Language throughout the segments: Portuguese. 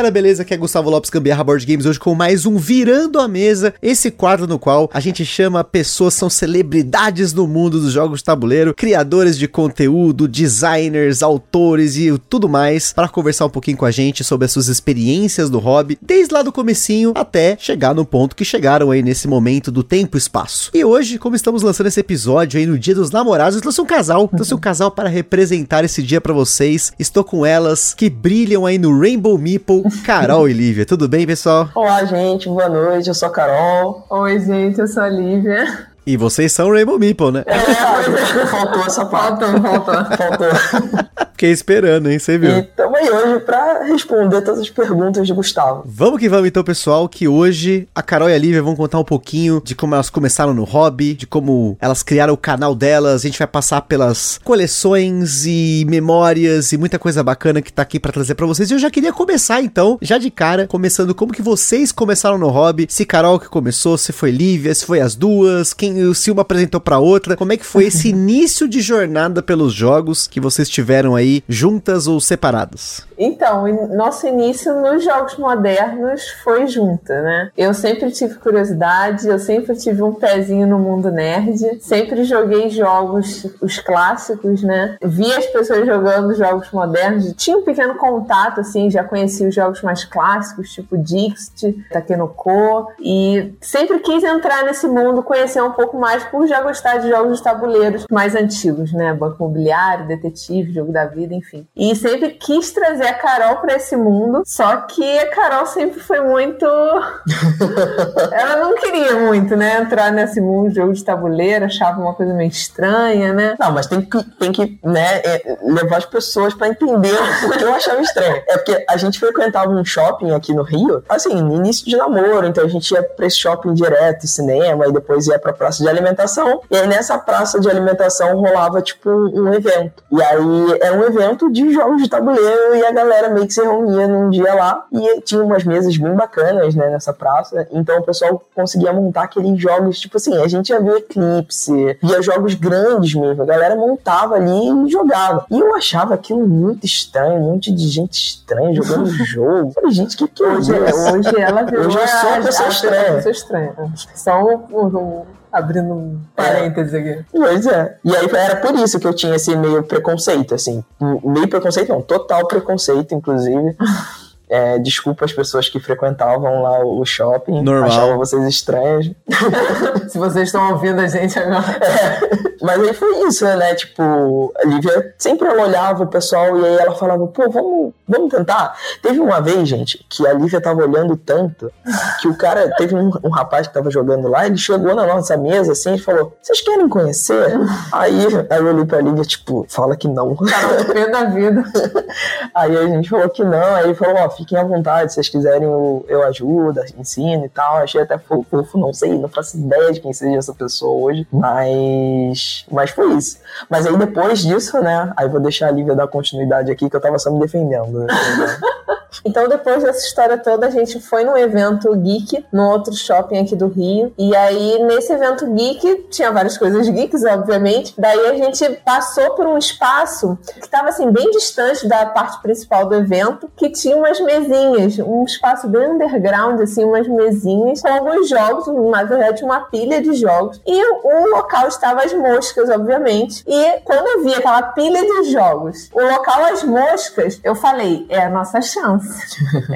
Galera, beleza? Aqui é Gustavo Lopes Gambiarra Board Games hoje com mais um Virando a Mesa, esse quadro no qual a gente chama pessoas são celebridades no mundo dos jogos de tabuleiro, criadores de conteúdo, designers, autores e tudo mais para conversar um pouquinho com a gente sobre as suas experiências do hobby, desde lá do comecinho até chegar no ponto que chegaram aí nesse momento do tempo e espaço. E hoje, como estamos lançando esse episódio aí no Dia dos Namorados, eu trouxe um casal, trouxe um casal para representar esse dia para vocês. Estou com elas que brilham aí no Rainbow Meeple, Carol e Lívia. Tudo bem, pessoal? Olá, gente. Boa noite. Eu sou a Carol. Oi, gente. Eu sou a Lívia. E vocês são Rainbow Meeple, né? É, faltou essa parte. Faltou, faltou. Faltou. Fiquei esperando, hein? Você viu? E estamos aí hoje para responder todas as perguntas de Gustavo. Vamos que vamos então, pessoal, que hoje a Carol e a Lívia vão contar um pouquinho de como elas começaram no hobby, de como elas criaram o canal delas, a gente vai passar pelas coleções e memórias e muita coisa bacana que tá aqui para trazer para vocês. E eu já queria começar então, já de cara, começando como que vocês começaram no hobby, se Carol que começou, se foi Lívia, se foi as duas, quem se uma apresentou para outra, como é que foi esse início de jornada pelos jogos que vocês tiveram aí juntas ou separadas? Então, nosso início nos jogos modernos foi junta, né? Eu sempre tive curiosidade, eu sempre tive um pezinho no mundo nerd, sempre joguei jogos, os clássicos, né? Vi as pessoas jogando jogos modernos, tinha um pequeno contato, assim, já conheci os jogos mais clássicos, tipo Dixit, Takenoko, e sempre quis entrar nesse mundo, conhecer um pouco mais, por já gostar de jogos de tabuleiros mais antigos, né? Banco Imobiliário, Detetive, Jogo da Vida, enfim. E sempre quis trazer a Carol para esse mundo, só que a Carol sempre foi muito. Ela não queria muito, né? Entrar nesse mundo de jogo de tabuleiro, achava uma coisa meio estranha, né? Não, mas tem que, tem que né, levar as pessoas para entender o que eu achava estranho. É porque a gente frequentava um shopping aqui no Rio, assim, início de namoro, então a gente ia pra esse shopping direto, cinema, e depois ia pra praça de alimentação. E aí nessa praça de alimentação rolava, tipo, um evento. E aí era um evento de jogos de tabuleiro e a galera meio que se reunia num dia lá e tinha umas mesas bem bacanas, né, nessa praça. Então o pessoal conseguia montar aqueles jogos, tipo assim, a gente ia ver Eclipse, via jogos grandes mesmo. A galera montava ali e jogava. E eu achava aquilo muito estranho, um monte de gente estranha jogando jogo. Falei, gente, o que que é hoje, isso? Hoje ela virou Hoje eu sou uma pessoa estranha. Pessoa estranha. Só um, um, abrindo um parênteses aqui. Pois é. E aí era por isso que eu tinha esse meio preconceito, assim. Meio preconceito, não, total preconceito, inclusive. É, desculpa as pessoas que frequentavam lá o shopping. Normal. Achavam vocês estranhos. Se vocês estão ouvindo a gente agora. É, mas aí foi isso, né? Tipo, a Lívia sempre ela olhava o pessoal e aí ela falava, pô, vamos, vamos tentar. Teve uma vez, gente, que a Lívia tava olhando tanto que o cara, teve um, um rapaz que tava jogando lá, ele chegou na nossa mesa assim e falou: Vocês querem conhecer? aí, aí eu olhei pra Lívia, tipo, fala que não. Tava no pé da vida. aí a gente falou que não, aí ele falou, ó, fiquem à vontade, se vocês quiserem eu, eu ajudo, ensino e tal. Achei até fofo, não sei, não faço ideia de quem seja essa pessoa hoje, mas, mas foi isso. Mas aí depois disso, né, aí vou deixar a Lívia dar continuidade aqui, que eu tava só me defendendo. Né? Então, depois dessa história toda, a gente foi num evento geek, num outro shopping aqui do Rio. E aí, nesse evento geek, tinha várias coisas geeks, obviamente. Daí a gente passou por um espaço que estava assim, bem distante da parte principal do evento, que tinha umas mesinhas, um espaço bem underground, assim, umas mesinhas com alguns jogos, na verdade, uma pilha de jogos. E o local estava as moscas, obviamente. E quando eu vi aquela pilha de jogos, o local as moscas, eu falei, é a nossa chance.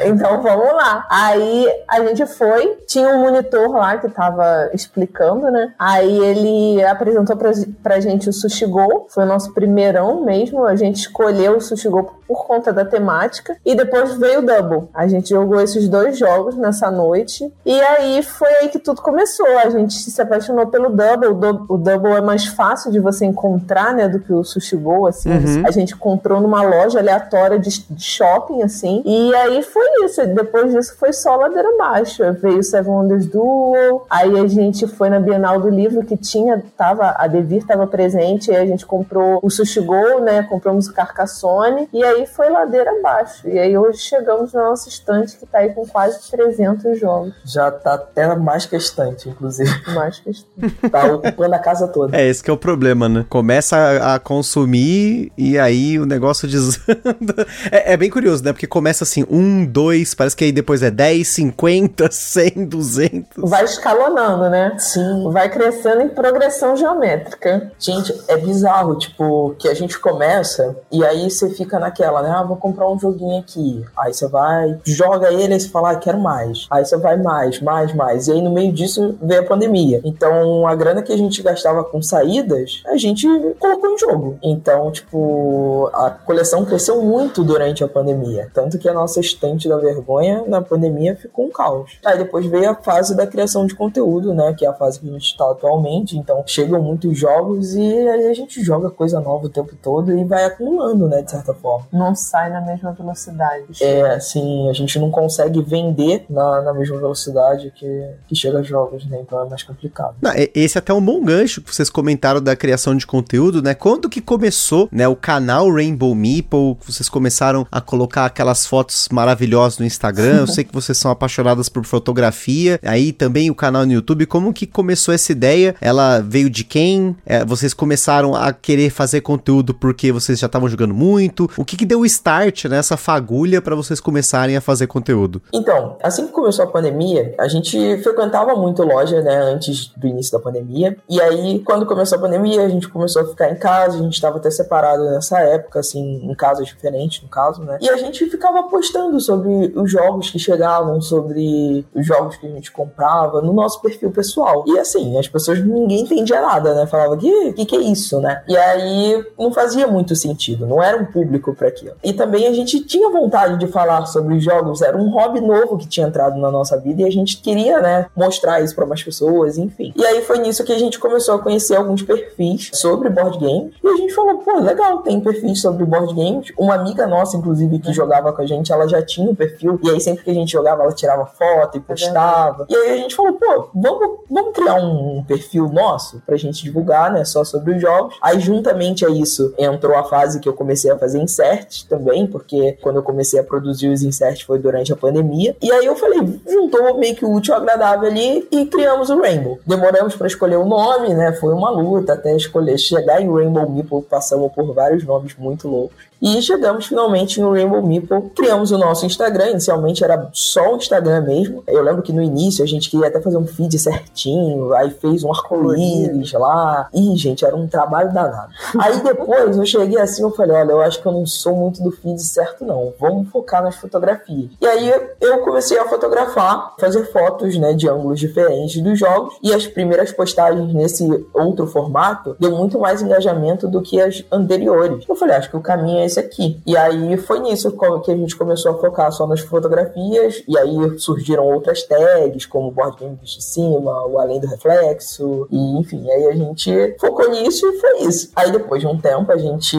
Então vamos lá. Aí a gente foi, tinha um monitor lá que tava explicando, né? Aí ele apresentou pra, pra gente o Sushi Go, foi o nosso primeirão mesmo. A gente escolheu o Sushi Go por conta da temática. E depois veio o Double. A gente jogou esses dois jogos nessa noite. E aí foi aí que tudo começou. A gente se apaixonou pelo Double. O, do o Double é mais fácil de você encontrar, né? Do que o Sushi Go, assim. Uhum. A gente comprou numa loja aleatória de, de shopping, assim. E E aí foi isso. Depois disso foi só ladeira abaixo. Veio o Seven Wonders Duel. Aí a gente foi na Bienal do Livro que tinha, tava, a Devir estava presente. Aí a gente comprou o Sushi Go, né? Compramos o Carcassone. E aí foi ladeira abaixo. E aí hoje chegamos na nossa estante que tá aí com quase 300 jogos. Já tá até mais que a estante, inclusive. Mais que estante. Tá ocupando a casa toda. É, esse que é o problema, né? Começa a, a consumir e aí o negócio desanda. É, é, bem curioso, né? Porque começa assim, um, dois, parece que aí depois é 10, 50, 100, 200. Vai escalonando, né? Sim. Vai crescendo em progressão geométrica. Gente, é bizarro, tipo, que a gente começa e aí você fica naquela, né? Ah, vou comprar um joguinho aqui. Aí você vai, joga ele e você fala, ah, quero mais. Aí você vai mais, mais, mais. E aí no meio disso veio a pandemia. Então a grana que a gente gastava com saídas, a gente colocou em jogo. Então, tipo, a coleção cresceu muito durante a pandemia. Tanto que a nossa estante da vergonha na pandemia ficou um caos. Aí depois veio a fase da criação de conteúdo, né? Que é a fase que a gente está atualmente. Então chegam muitos jogos e aí a gente joga coisa nova o tempo todo e vai acumulando, né? De certa forma. Não sai na mesma velocidade. É, assim, a gente não consegue vender na, na mesma velocidade que, que chega jogos, né? Então é mais complicado. Não, esse é até um bom gancho que vocês comentaram da criação de conteúdo, né? Quando que começou, né, o canal Rainbow Meeple, vocês começaram a colocar aquelas fotos maravilhosas no Instagram. Eu sei que vocês são apaixonadas por fotografia. Aí também o canal no YouTube. Como que começou essa ideia? Ela veio de quem? É, vocês começaram a querer fazer conteúdo porque vocês já estavam jogando muito? O que que deu o start nessa fagulha para vocês começarem a fazer conteúdo? Então, assim que começou a pandemia, a gente frequentava muito loja, né, antes do início da pandemia. E aí, quando começou a pandemia, a gente começou a ficar em casa, a gente estava até separado nessa época, assim, em casas diferentes, no caso, né? E a gente ficava postando sobre os jogos que chegavam, sobre os jogos que a gente comprava no nosso perfil pessoal. E assim, as pessoas, ninguém entendia nada, né? Falava, que, que que é isso, né? E aí não fazia muito sentido, não era um público para aquilo. E também a gente tinha vontade de falar sobre os jogos, era um hobby novo que tinha entrado na nossa vida e a gente queria, né, mostrar isso para mais pessoas, enfim. E aí foi nisso que a gente começou a conhecer alguns perfis sobre board games e a gente falou, pô, legal, tem perfis sobre board games. Uma amiga nossa, inclusive, que jogava com a gente, ela já tinha um perfil e aí sempre que a gente jogava, ela tirava foto e postava. E aí a gente falou, pô, vamos, vamos criar um perfil nosso pra gente divulgar, né, só sobre os jogos. Aí juntamente a isso entrou a fase que eu comecei a fazer inserts também, porque quando eu comecei a produzir os inserts foi durante a pandemia. E aí eu falei, juntou meio que o útil ao agradável ali e criamos o Rainbow. Demoramos para escolher o nome, né? Foi uma luta até escolher chegar em Rainbow Meeple, passamos por vários nomes muito loucos. E chegamos finalmente no Rainbow Meeple. Criamos o nosso Instagram. Inicialmente era só o Instagram mesmo. Eu lembro que no início a gente queria até fazer um feed certinho. Aí fez um arco-íris lá. Ih, gente, era um trabalho danado. Aí depois eu cheguei assim eu falei: olha, eu acho que eu não sou muito do feed certo, não. Vamos focar nas fotografias. E aí eu comecei a fotografar, fazer fotos né, de ângulos diferentes dos jogos. E as primeiras postagens nesse outro formato deu muito mais engajamento do que as anteriores. Eu falei: acho que o caminho esse aqui. E aí foi nisso que a gente começou a focar só nas fotografias, e aí surgiram outras tags, como Board Game de Cima, o Além do Reflexo, e enfim, aí a gente focou nisso e foi isso. Aí depois de um tempo a gente.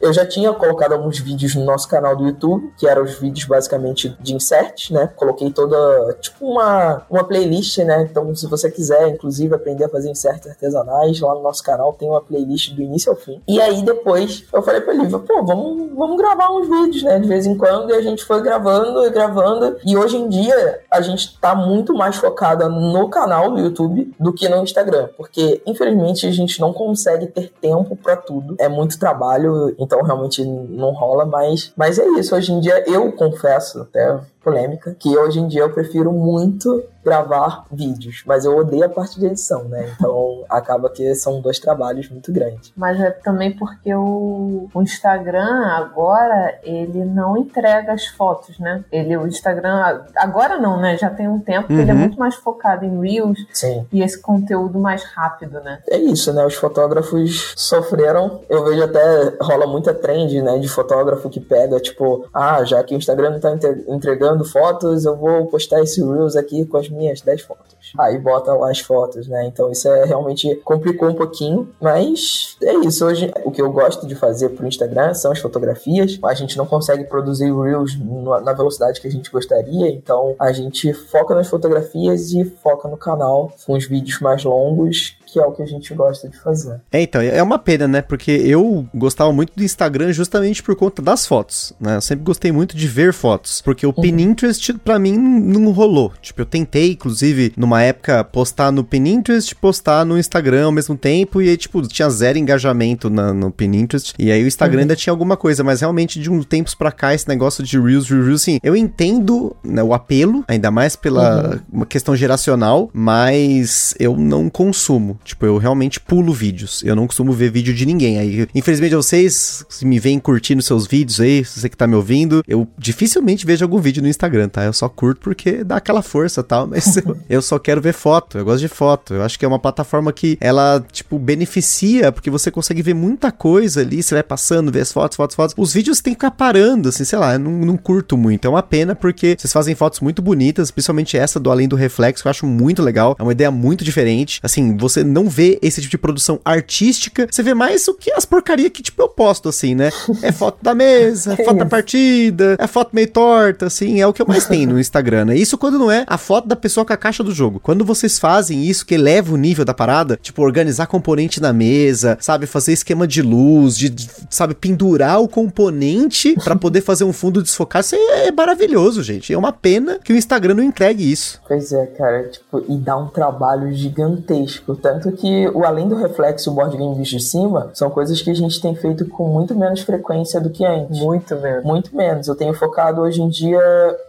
Eu já tinha colocado alguns vídeos no nosso canal do YouTube, que eram os vídeos basicamente de inserts, né? Coloquei toda, tipo, uma, uma playlist, né? Então, se você quiser, inclusive, aprender a fazer inserts artesanais, lá no nosso canal tem uma playlist do início ao fim. E aí depois eu falei pra Lívia, pô, vamos, vamos gravar uns vídeos, né? De vez em quando, e a gente foi gravando e gravando. E hoje em dia a gente tá muito mais focada no canal do YouTube do que no Instagram, porque infelizmente a gente não consegue ter tempo para tudo. É muito trabalho, então realmente não rola, mas, mas é isso. Hoje em dia eu confesso, até polêmica, que hoje em dia eu prefiro muito gravar vídeos, mas eu odeio a parte de edição, né? Então acaba que são dois trabalhos muito grandes. Mas é também porque o, o Instagram agora ele não entrega as fotos, né? Ele o Instagram agora não, né? Já tem um tempo que Uhum. ele é muito mais focado em reels Sim. e esse conteúdo mais rápido, né? É isso, né? Os fotógrafos sofreram. Eu vejo até rola muita trend, né? De fotógrafo que pega, tipo, ah, já que o Instagram não tá entre- entregando procurando fotos, eu vou postar esse Reels aqui com as minhas 10 fotos. Aí bota lá as fotos, né? Então isso é realmente complicou um pouquinho, mas é isso. Hoje o que eu gosto de fazer pro Instagram são as fotografias. A gente não consegue produzir Reels na velocidade que a gente gostaria, então a gente foca nas fotografias e foca no canal com os vídeos mais longos que é o que a gente gosta de fazer. É, então, é uma pena, né? Porque eu gostava muito do Instagram justamente por conta das fotos, né? Eu sempre gostei muito de ver fotos, porque o uhum. Pinterest para mim não rolou. Tipo, eu tentei, inclusive, numa época, postar no Pinterest, postar no Instagram ao mesmo tempo, e aí, tipo, tinha zero engajamento na, no Pinterest, e aí o Instagram uhum. ainda tinha alguma coisa, mas realmente de uns tempos pra cá, esse negócio de Reels, Reels, sim, eu entendo né, o apelo, ainda mais pela uhum. questão geracional, mas eu não consumo. Tipo, eu realmente pulo vídeos. Eu não costumo ver vídeo de ninguém. Aí, infelizmente, vocês se me veem curtindo seus vídeos aí, você que tá me ouvindo, eu dificilmente vejo algum vídeo no Instagram, tá? Eu só curto porque dá aquela força tal, mas eu, eu só quero ver foto. Eu gosto de foto. Eu acho que é uma plataforma que ela, tipo, beneficia, porque você consegue ver muita coisa ali, você vai passando, vê as fotos, fotos, fotos. Os vídeos tem que ficar parando, assim, sei lá, eu não, não curto muito. É uma pena porque vocês fazem fotos muito bonitas, principalmente essa do Além do Reflexo, que eu acho muito legal. É uma ideia muito diferente. Assim, você não vê esse tipo de produção artística, você vê mais o que as porcaria que, tipo, eu posto, assim, né? É foto da mesa, é foto da partida, é foto meio torta, assim, é o que eu mais tenho no Instagram, né? Isso quando não é a foto da pessoa com a caixa do jogo. Quando vocês fazem isso, que eleva o nível da parada, tipo, organizar componente na mesa, sabe? Fazer esquema de luz, de, sabe, pendurar o componente para poder fazer um fundo desfocado, isso é maravilhoso, gente. É uma pena que o Instagram não entregue isso. Pois é, cara, tipo, e dá um trabalho gigantesco. Tanto que o além do reflexo, o board game visto de cima, são coisas que a gente tem feito com muito menos frequência do que antes. Muito menos. Muito menos. Eu tenho focado hoje em dia,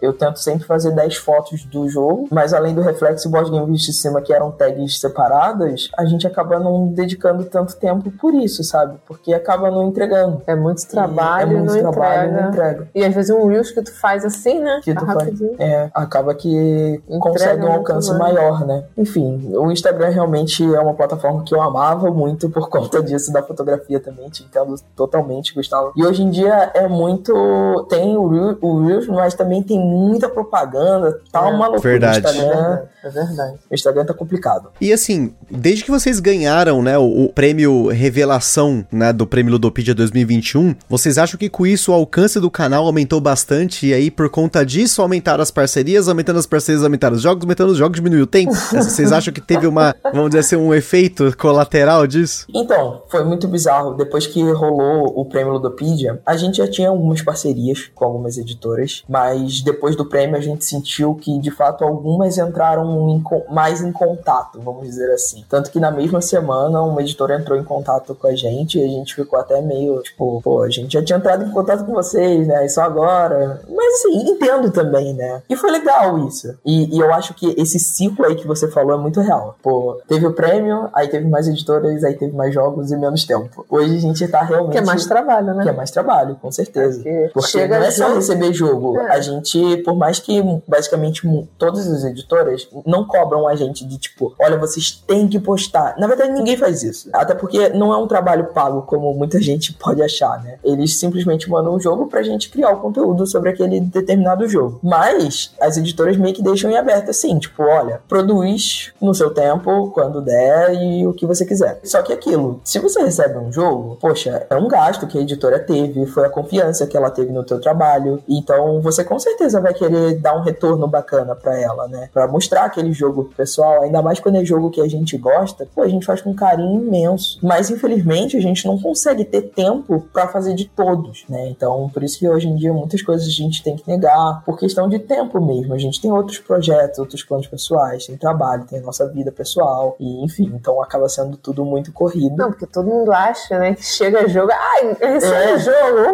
eu tento sempre fazer 10 fotos do jogo, mas além do reflexo e o board game visto de cima, que eram tags separadas, a gente acaba não dedicando tanto tempo por isso, sabe? Porque acaba não entregando. É muito trabalho, e é muito não trabalho, entrega. não entrega. E às vezes um Reels que tu faz assim, né? Que tu faz, é, acaba que Entrega consegue um alcance maior, né? Enfim, o Instagram realmente é uma plataforma que eu amava muito por conta disso, da fotografia também, te entendo totalmente, Gustavo. E hoje em dia é muito. Tem o, o Reels, mas também tem muita propaganda, tá é, uma loucura verdade. Instagram. É verdade. O Instagram tá complicado. E assim, desde que vocês ganharam, né, o, o prêmio Revelação, né, do prêmio Ludopedia 2021, vocês acham que com isso o alcance do canal aumentou bastante e aí por conta disso aumentaram as parcerias, aumentando as parcerias, aumentaram os jogos, aumentando os jogos, diminuiu o tempo? vocês acham que teve uma, vamos dizer assim, um efeito colateral disso? Então, foi muito bizarro. Depois que rolou o prêmio Ludopedia, a gente já tinha algumas parcerias com algumas editoras, mas depois do prêmio a gente sentiu que de fato algumas entraram em, mais em contato, vamos dizer assim. Tanto que na mesma semana uma editora entrou em contato com a gente e a gente ficou até meio tipo, pô, a gente já tinha entrado em contato com vocês, né? Isso agora. Mas assim, entendo também, né? E foi legal isso. E, e eu acho que esse ciclo aí que você falou é muito real. Pô, teve o prêmio, aí teve mais editoras, aí teve mais jogos e menos tempo. Hoje a gente tá realmente. Que é mais trabalho, né? Que é mais trabalho, com certeza. Porque, Porque não é só receber jogo. É. A gente, por mais que basicamente todas as editoras não cobram a gente de tipo, olha, vocês têm que postar. Na verdade, ninguém faz isso. Até porque não é um trabalho pago, como muita gente pode achar, né? Eles simplesmente mandam um jogo pra gente criar o conteúdo sobre aquele determinado jogo. Mas as editoras meio que deixam em aberto assim, tipo, olha, produz no seu tempo, quando der e o que você quiser. Só que aquilo, se você recebe um jogo, poxa, é um gasto que a editora teve, foi a confiança que ela teve no teu trabalho. Então você com certeza vai querer dar um retorno bacana para ela, né? Para mostrar que aquele jogo pro pessoal, ainda mais quando é jogo que a gente gosta, pô, a gente faz com carinho imenso. Mas infelizmente a gente não consegue ter tempo para fazer de todos, né? Então, por isso que hoje em dia muitas coisas a gente tem que negar, por questão de tempo mesmo. A gente tem outros projetos, outros planos pessoais, tem trabalho, tem a nossa vida pessoal, e enfim, então acaba sendo tudo muito corrido. Não, porque todo mundo acha, né, que chega jogo, ai, recebe é. jogo.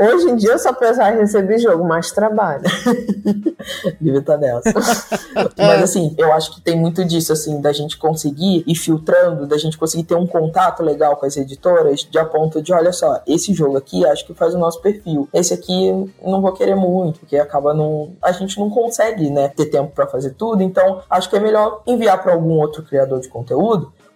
Hoje em dia eu só precisava receber jogo, mais trabalho. Devia estar nessa. Mas assim, assim, eu acho que tem muito disso, assim, da gente conseguir ir filtrando, da gente conseguir ter um contato legal com as editoras, de a ponto de, olha só, esse jogo aqui acho que faz o nosso perfil. Esse aqui não vou querer muito, porque acaba não. A gente não consegue, né, ter tempo para fazer tudo, então acho que é melhor enviar para algum outro criador de conteúdo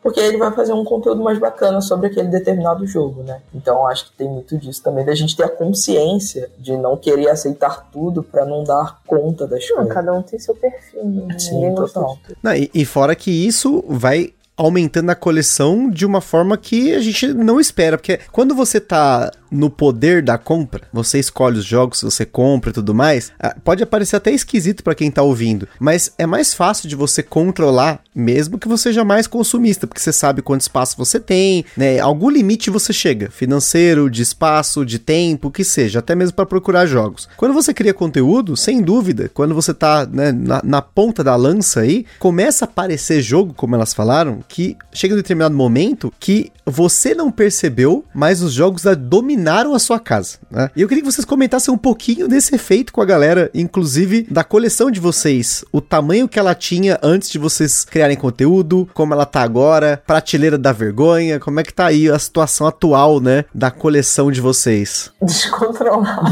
porque ele vai fazer um conteúdo mais bacana sobre aquele determinado jogo, né? Então acho que tem muito disso também, da gente ter a consciência de não querer aceitar tudo para não dar conta das Não, coisas. cada um tem seu perfil, né? Sim, Ninguém total. Não, e, e fora que isso vai aumentando a coleção de uma forma que a gente não espera, porque quando você tá no poder da compra, você escolhe os jogos, você compra e tudo mais, ah, pode parecer até esquisito pra quem tá ouvindo, mas é mais fácil de você controlar, mesmo que você seja mais consumista, porque você sabe quanto espaço você tem, né? Algum limite você chega, financeiro, de espaço, de tempo, que seja, até mesmo pra procurar jogos. Quando você cria conteúdo, sem dúvida, quando você tá né, na, na ponta da lança aí, começa a aparecer jogo, como elas falaram, que chega um determinado momento que você não percebeu, mas os jogos dominaram a sua casa. Né? E eu queria que vocês comentassem um pouquinho desse efeito com a galera, inclusive da coleção de vocês, o tamanho que ela tinha antes de vocês criarem conteúdo, como ela tá agora, prateleira da vergonha, como é que tá aí a situação atual, né, da coleção de vocês. Descontrolado.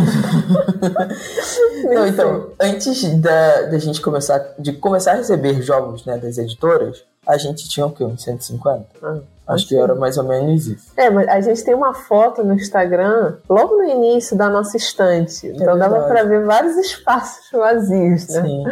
Então, antes da, da gente começar, de começar a receber jogos né, das editoras, a gente tinha o quê? Uns 150? Ah, Acho que era mais ou menos isso. É, mas a gente tem uma foto no Instagram, logo no início da nossa estante. Então dava verdade. pra ver vários espaços vazios, né? Sim.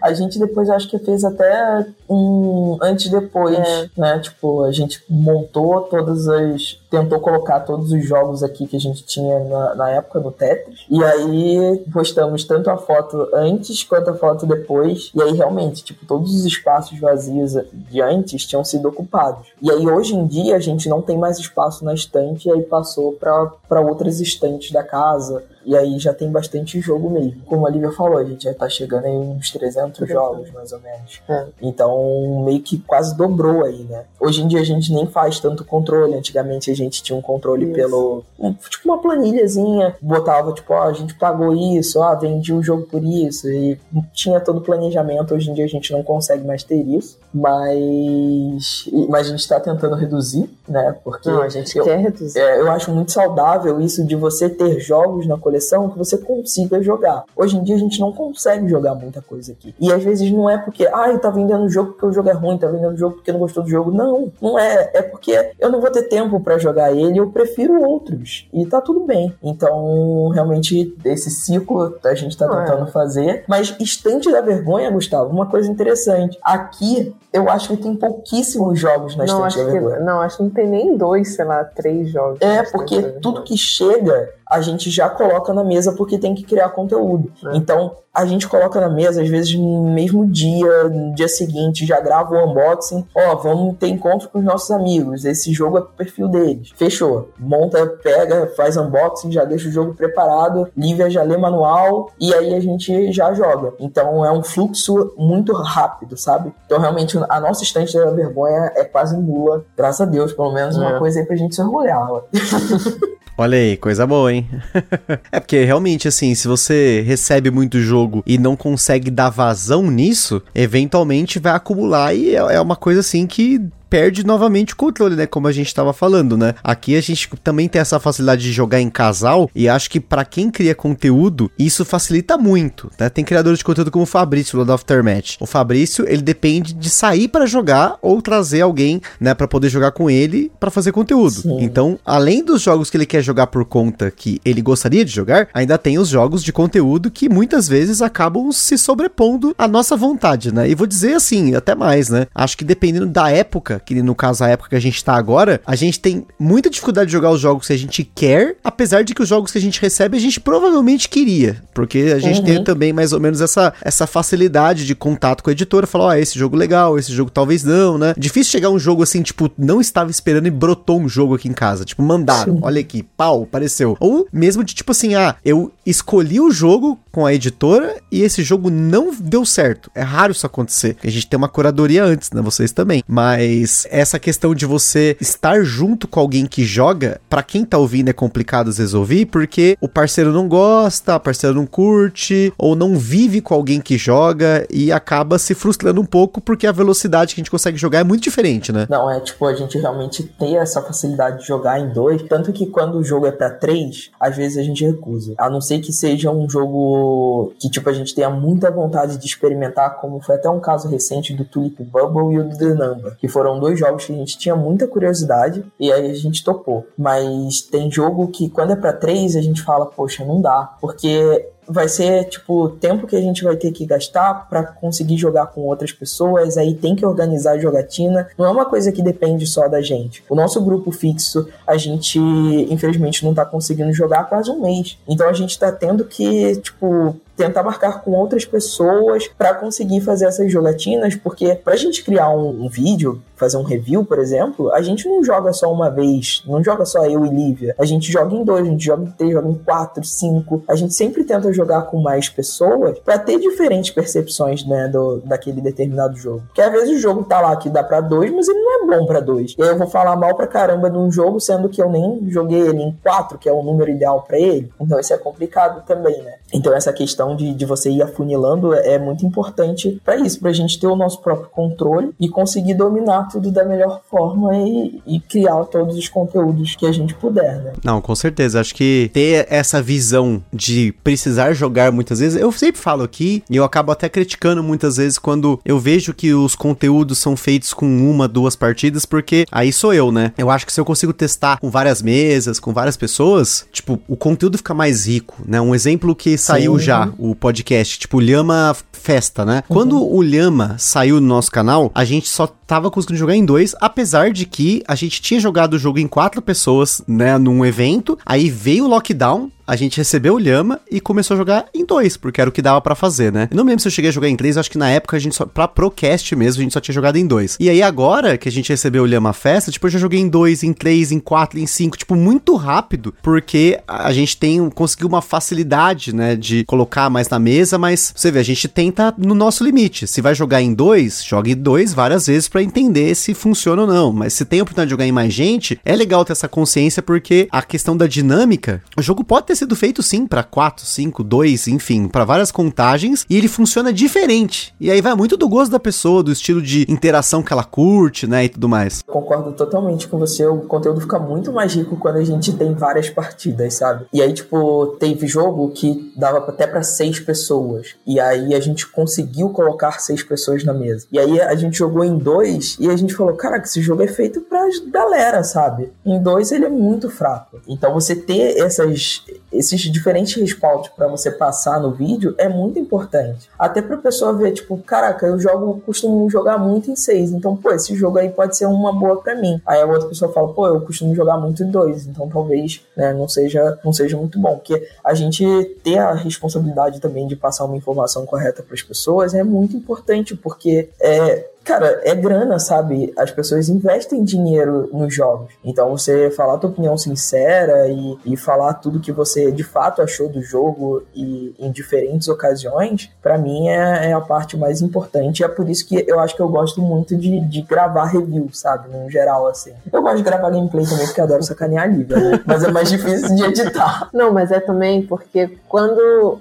A gente depois acho que fez até um antes e depois, É. né? Tipo, a gente montou todas as. Tentou colocar todos os jogos aqui que a gente tinha na, na época no Tetris. E aí postamos tanto a foto antes quanto a foto depois. E aí realmente, tipo, todos os espaços vazios de antes tinham sido ocupados. E aí hoje em dia a gente não tem mais espaço na estante e aí passou para outras estantes da casa. E aí já tem bastante jogo mesmo. Como a Lívia falou, a gente já tá chegando aí uns 300 jogos, mais ou menos. É. Então, meio que quase dobrou aí, né? Hoje em dia a gente nem faz tanto controle. Antigamente a gente tinha um controle Isso. pelo... um- tipo uma planilhazinha. Botava, tipo, ó, a gente pagou isso, ó, vendi o jogo por isso. E tinha todo o planejamento. Hoje em dia a gente não consegue mais ter isso. Mas... Mas a gente tá tentando reduzir, né? Porque... Não, a gente eu- quer reduzir. é, eu acho muito saudável isso de você ter jogos na coleção que você consiga jogar. Hoje em dia a gente não consegue jogar muita coisa aqui. E às vezes não é porque, ah, tá vendendo o jogo porque o jogo é ruim, tá vendendo o jogo porque não gostou do jogo. Não, não é. É porque eu não vou ter tempo pra jogar ele, eu prefiro outros. E tá tudo bem. Então, realmente, esse ciclo a gente tá Não, é. tentando fazer. Mas estante da vergonha, Gustavo, uma coisa interessante. Aqui, eu acho que tem pouquíssimos jogos na Não estante da que, não, acho que não tem nem dois, sei lá, três jogos. É, porque tudo que chega, a gente já coloca na mesa porque tem que criar conteúdo. É. Então, a gente coloca na mesa, às vezes no mesmo dia, no dia seguinte, já grava o unboxing. Ó, vamos ter encontro com os nossos amigos. Esse jogo é pro perfil deles. Fechou. Monta, pega, faz unboxing, já deixa o jogo preparado. Lívia já lê manual e aí a gente já joga. Então é um fluxo muito rápido, sabe? Então realmente a nossa estante da vergonha é quase nula. Graças a Deus, pelo menos uma É. coisa aí pra gente se orgulhar. Olha aí, coisa boa, hein? é porque realmente, assim, se você recebe muito jogo e não consegue dar vazão nisso, eventualmente vai acumular e é é uma coisa assim que perde novamente o controle, né? Como a gente tava falando, né? Aqui a gente também tem essa facilidade de jogar em casal e acho que pra quem cria conteúdo, isso facilita muito, né? Tem criadores de conteúdo como o Fabrício, lá do Aftermatch. O Fabrício, ele depende de sair pra jogar ou trazer alguém, né, Pra poder jogar com ele pra fazer conteúdo. Sim. Então, além dos jogos que ele quer jogar por conta que ele gostaria de jogar, ainda tem os jogos de conteúdo que muitas vezes acabam se sobrepondo à nossa vontade, né? E vou dizer assim, até mais, né? Acho que dependendo da época, que no caso a época que a gente tá agora, a gente tem muita dificuldade de jogar os jogos que a gente quer, apesar de que os jogos que a gente recebe a gente provavelmente queria, porque a gente Uhum. tem também mais ou menos essa, essa facilidade de contato com a editora, falar, ó, esse jogo legal, esse jogo talvez não, né? Difícil chegar um jogo assim, tipo, não estava esperando e brotou um jogo aqui em casa, tipo, mandaram, olha aqui, pau, apareceu. Ou mesmo de tipo assim, ah, eu escolhi o jogo com a editora e esse jogo não deu certo. É raro isso acontecer. A gente tem uma curadoria antes, né? Vocês também. Mas essa questão de você estar junto com alguém que joga, pra quem tá ouvindo é complicado ouvir, porque o parceiro não gosta, o parceiro não curte, ou não vive com alguém que joga e acaba se frustrando um pouco porque a velocidade que a gente consegue jogar é muito diferente, né? Não, é tipo, a gente realmente ter essa facilidade de jogar em dois. Tanto que quando o jogo é pra três, às vezes a gente recusa. A não ser que seja um jogo que, tipo, a gente tenha muita vontade de experimentar, como foi até um caso recente do Tulip Bubble e o do The Number, que foram dois jogos que a gente tinha muita curiosidade e aí a gente topou. Mas tem jogo que, quando é pra três, a gente fala, poxa, não dá. Porque vai ser tipo tempo que a gente vai ter que gastar para conseguir jogar com outras pessoas, aí tem que organizar a jogatina. Não é uma coisa que depende só da gente. O nosso grupo fixo, a gente infelizmente não tá conseguindo jogar há quase um mês. Então a gente tá tendo que, tipo, tentar marcar com outras pessoas para conseguir fazer essas jogatinas, porque pra gente criar um, um, vídeo, fazer um review, por exemplo, a gente não joga só uma vez, não joga só eu e Lívia. A gente joga em dois, a gente joga em três, joga em quatro, cinco. A gente sempre tenta jogar com mais pessoas para ter diferentes percepções, né, do, daquele determinado jogo. Porque às vezes o jogo tá lá que dá para dois, mas ele não é bom para dois. E aí eu vou falar mal pra caramba de um jogo, sendo que eu nem joguei ele em quatro, que é o número ideal para ele. Então isso é complicado também, né? Então essa questão de, de você ir afunilando é, é muito importante para isso, para a gente ter o nosso próprio controle e conseguir dominar tudo da melhor forma e, e, criar todos os conteúdos que a gente puder, né? Não, com certeza. Acho que ter essa visão de precisar jogar muitas vezes, eu sempre falo aqui e eu acabo até criticando muitas vezes quando eu vejo que os conteúdos são feitos com uma, duas partidas, porque aí sou eu, né? Eu acho que se eu consigo testar com várias mesas, com várias pessoas, tipo, o conteúdo fica mais rico, né? Um exemplo que saiu Sim. já, o podcast, tipo, Lhama Festa, né? Uhum. Quando o Lhama saiu no nosso canal, a gente só tava conseguindo jogar em dois, apesar de que a gente tinha jogado o jogo em quatro pessoas, né, num evento, aí veio o lockdown, a gente recebeu o Lhama e começou a jogar em dois, porque era o que dava para fazer, né? Eu não lembro se eu cheguei a jogar em três, acho que na época a gente só, pra Procast mesmo, a gente só tinha jogado em dois. E aí agora que a gente recebeu o Lhama Festa, tipo, eu já joguei em dois, em três, em quatro, em cinco, tipo, muito rápido, porque a gente tem, conseguiu uma facilidade, né, de colocar mais na mesa, mas você vê, a gente tenta no nosso limite. Se vai jogar em dois, jogue em dois várias vezes para entender se funciona ou não. Mas se tem a oportunidade de jogar em mais gente, é legal ter essa consciência, porque a questão da dinâmica, o jogo pode ter sido feito sim para 4, 5, 2, enfim, para várias contagens e ele funciona diferente. E aí vai muito do gosto da pessoa, do estilo de interação que ela curte, né, e tudo mais. Concordo totalmente com você, o conteúdo fica muito mais rico quando a gente tem várias partidas, sabe? E aí, tipo, teve jogo que dava até para seis pessoas. E aí a gente conseguiu colocar seis pessoas na mesa. E aí a gente jogou em dois e a gente falou, caraca, esse jogo é feito pra galera, sabe? Em dois ele é muito fraco. Então você ter essas esses diferentes respaldos para você passar no vídeo é muito importante. Até pra pessoa ver, tipo, caraca, eu jogo, costumo jogar muito em seis, então, pô, esse jogo aí pode ser uma boa para mim. Aí a outra pessoa fala, pô, eu costumo jogar muito em dois, então talvez, né, não seja, não seja muito bom. Porque a gente ter a responsabilidade também de passar uma informação correta para as pessoas é muito importante, porque é, cara, é grana, sabe? As pessoas investem dinheiro nos jogos. Então você falar a tua opinião sincera e, e falar tudo que você de fato achou do jogo e em diferentes ocasiões, para mim é, é, a parte mais importante. E é por isso que eu acho que eu gosto muito de, de gravar review, sabe? No geral, assim. Eu gosto de gravar gameplay também, porque eu adoro sacanear a Liga, né? Mas é mais difícil de editar. Não, mas é também porque quando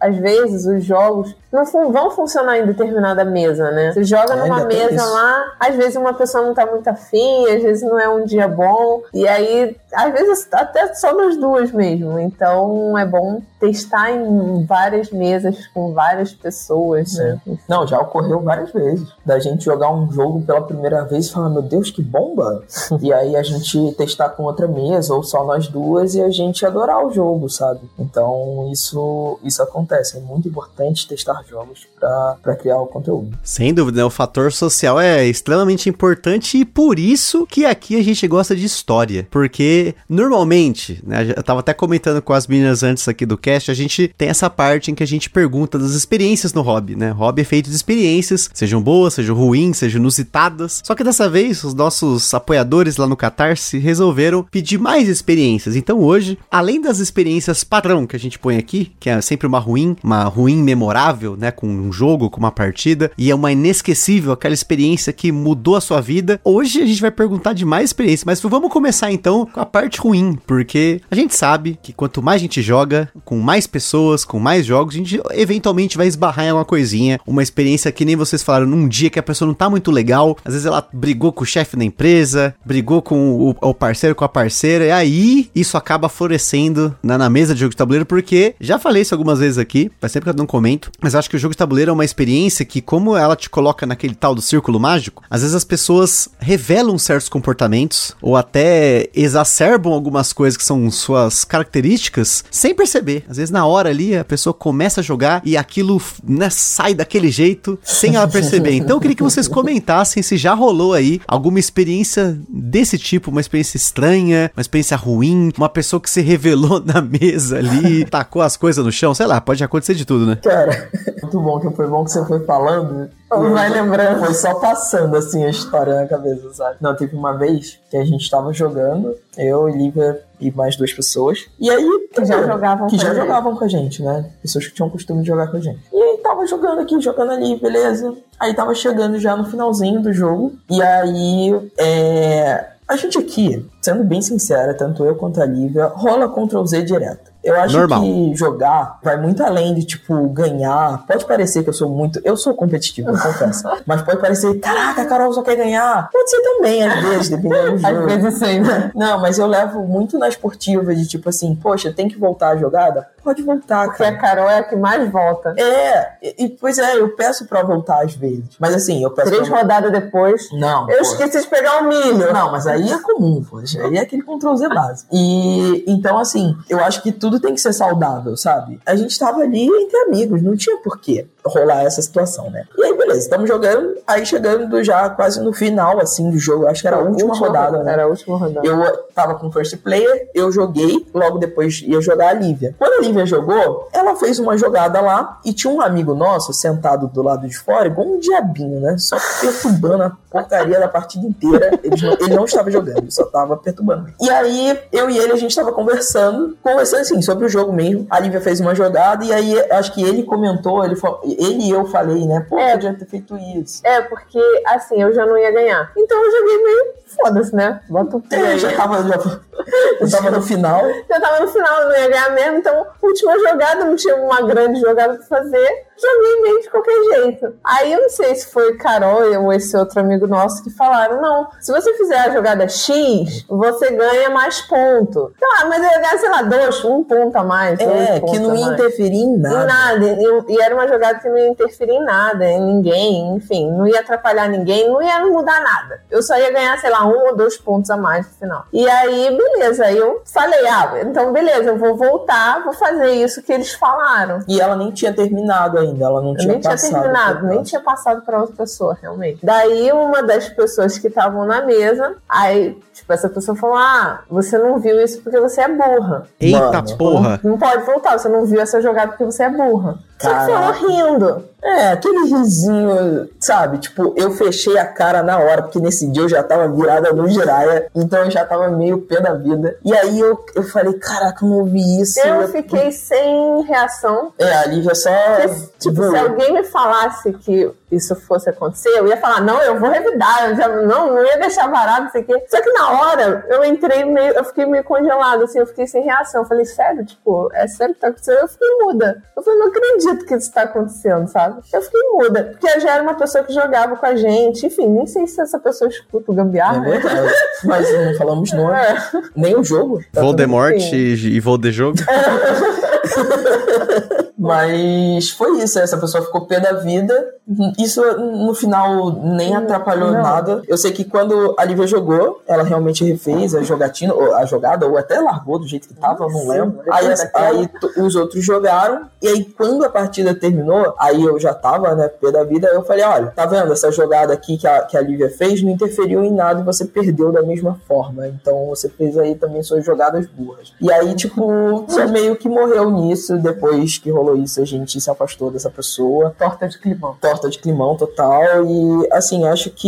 às vezes os jogos não vão funcionar em determinada mesa, né? Você joga é, numa mesa lá, às vezes uma pessoa não tá muito afim, às vezes não é um dia bom, e aí, às vezes até só nas duas mesmo. Então é bom testar em várias mesas com várias pessoas, né? Sim. né? Não, já ocorreu várias vezes. Da gente jogar um jogo pela primeira vez e falar, meu Deus, que bomba! e aí a gente testar com outra mesa, ou só nós duas, e a gente adorar o jogo, sabe? Então isso, isso acontece. É muito importante testar jogos para criar o conteúdo. Sem dúvida, né? O fator social é extremamente importante e por isso que aqui a gente gosta de história. Porque normalmente, né? Eu tava até comentando com as meninas antes aqui do cast, a gente tem essa parte em que a gente pergunta das experiências no hobby, né? Hobby é feito de experiências, sejam boas, sejam ruins, sejam inusitadas. Só que dessa vez, os nossos apoiadores lá no Catarse resolveram pedir mais experiências. Então hoje, além das experiências padrão que a gente põe aqui, que é sempre uma ruim, uma ruim memorável, né? Com um jogo, com uma partida, e é uma inesquecível, aquela experiência que mudou a sua vida. Hoje a gente vai perguntar de mais experiência, mas vamos começar então com a parte ruim, porque a gente sabe que quanto mais a gente joga, com mais pessoas, com mais jogos, a gente eventualmente vai esbarrar em alguma coisinha, uma experiência que nem vocês falaram, num dia que a pessoa não tá muito legal, às vezes ela brigou com o chefe da empresa, brigou com o, o, parceiro, com a parceira, e aí isso acaba florescendo na, na mesa de jogo de tabuleiro, porque já falei isso algumas vezes aqui, faz sempre que eu não comento, mas acho que o jogo de tabuleiro é uma experiência que, como ela te coloca naquele tal do círculo mágico, às vezes as pessoas revelam certos comportamentos ou até exacerbam exacerbam algumas coisas que são suas características sem perceber. Às vezes, na hora ali, a pessoa começa a jogar e aquilo né, sai daquele jeito sem ela perceber. Então, eu queria que vocês comentassem se já rolou aí alguma experiência desse tipo, uma experiência estranha, uma experiência ruim, uma pessoa que se revelou na mesa ali, tacou as coisas no chão, sei lá, pode acontecer de tudo, né? Cara, muito bom que foi bom que você foi falando. Vai lembrando. Foi só passando assim a história na cabeça, sabe? Não, teve uma vez que a gente tava jogando, eu, Lívia e mais duas pessoas. E aí. Que já jogavam Que com já a gente. jogavam com a gente, né? Pessoas que tinham costume de jogar com a gente. E aí tava jogando aqui, jogando ali, beleza. Aí tava chegando já no finalzinho do jogo. E aí. É. A gente aqui, sendo bem sincera, tanto eu quanto a Lívia, rola Ctrl Z direto. Eu acho Normal. que jogar vai muito além de, tipo, ganhar. Pode parecer que eu sou muito. Eu sou competitivo, eu confesso. Mas pode parecer, caraca, a Carol só quer ganhar. Pode ser também, às vezes, dependendo do Às jogo. vezes sempre. Não, mas eu levo muito na esportiva de tipo assim, poxa, tem que voltar a jogada? Pode voltar, Porque a cara. Carol é a que mais volta. É, e, e, pois é, eu peço pra voltar às vezes. Mas assim, eu peço Três pra... rodadas depois. Não, Eu pô. esqueci de pegar o milho. Não, mas aí é comum, poxa. Aí é aquele Ctrl Z base. E então, assim, eu acho que tudo tem que ser saudável, sabe? A gente tava ali entre amigos, não tinha por que rolar essa situação, né? E aí, beleza, estamos jogando, aí chegando já quase no final, assim, do jogo. Acho que era a última, rodada, né? Era a última rodada. Eu tava com first player, eu joguei, logo depois ia jogar a Lívia. Quando a Lívia jogou, ela fez uma jogada lá e tinha um amigo nosso sentado do lado de fora, igual um diabinho, né? Só perturbando a porcaria da partida inteira. Ele não, ele não estava jogando, ele só tava perturbando. E aí, eu e ele, a gente tava conversando, conversando assim, sobre o jogo mesmo. A Lívia fez uma jogada e aí acho que ele comentou, ele, falou- ele e eu falei, né? Pô, É. podia ter feito isso. É, porque assim, eu já não ia ganhar. Então eu joguei meio foda-se, né? Bota o pé É, já tava, já, eu tava no final. Já tava no final, eu não ia ganhar mesmo, então, última jogada, não tinha uma grande jogada pra fazer. Joguei meio de qualquer jeito. Aí eu não sei se foi Carol ou esse outro amigo nosso que falaram: não, se você fizer a jogada X, você ganha mais ponto. Então, ah, mas eu ia ganhar, sei lá, dois, um ponto a mais. É, que não ia interferir em Em nada. nada. E, e era uma jogada que não ia interferir em nada, em ninguém, enfim, não ia atrapalhar ninguém, não ia mudar nada. Eu só ia ganhar, sei lá, um ou dois pontos a mais no final. E aí, beleza, aí eu falei, ah, então beleza, eu vou voltar, vou fazer isso que eles falaram. E ela nem tinha terminado ainda, ela não Eu tinha nem tinha passado. terminado, nem tinha passado pra outra pessoa, realmente. Daí, uma das pessoas que estavam na mesa, aí, tipo, essa pessoa falou: Ah, você não viu isso porque você é burra. Eita Mano. porra. Não pode voltar, você não viu essa jogada porque você é burra. Só que Caraca. falou rindo. É, aquele risinho, sabe? Tipo, eu fechei a cara na hora, porque nesse dia eu já tava virada no giraia, então eu já tava meio pé da vida. E aí eu, eu falei, caraca, eu não ouvi isso. Eu fiquei sem reação. É, a Lívia só. Porque, tipo, se alguém me falasse que isso fosse acontecer, eu ia falar, não, eu vou revidar, eu já, não, não ia deixar varado, não sei o quê. Só que na hora, eu entrei meio, eu fiquei meio congelado, assim, eu fiquei sem reação. Eu falei, sério, tipo, é sério que tá acontecendo? Eu fiquei muda. Eu falei, não acredito que isso tá acontecendo, sabe? Eu fiquei muda. Porque já era uma pessoa que jogava com a gente, enfim, nem sei se essa pessoa escuta o É gambiarra. né? verdade. Mas não falamos nome. É. Nem o jogo. Tá Voldemort Sim. e, e Voldejogo. Mas foi isso, essa pessoa ficou pé da vida. Isso no final nem atrapalhou não. nada. Eu sei que quando a Lívia jogou, ela realmente refez a jogatina, ou a jogada, ou até largou do jeito que tava, não lembro. Aí, aí os outros jogaram, e aí quando a partida terminou, aí eu já tava, né, pé da vida, eu falei, olha, tá vendo essa jogada aqui que a, que a Lívia fez, não interferiu em nada e você perdeu da mesma forma. Então você fez aí também suas jogadas burras. E aí, tipo, você meio que morreu nisso, depois que rolou isso, a gente se afastou dessa pessoa Torta de climão. torta de climão total e assim acho que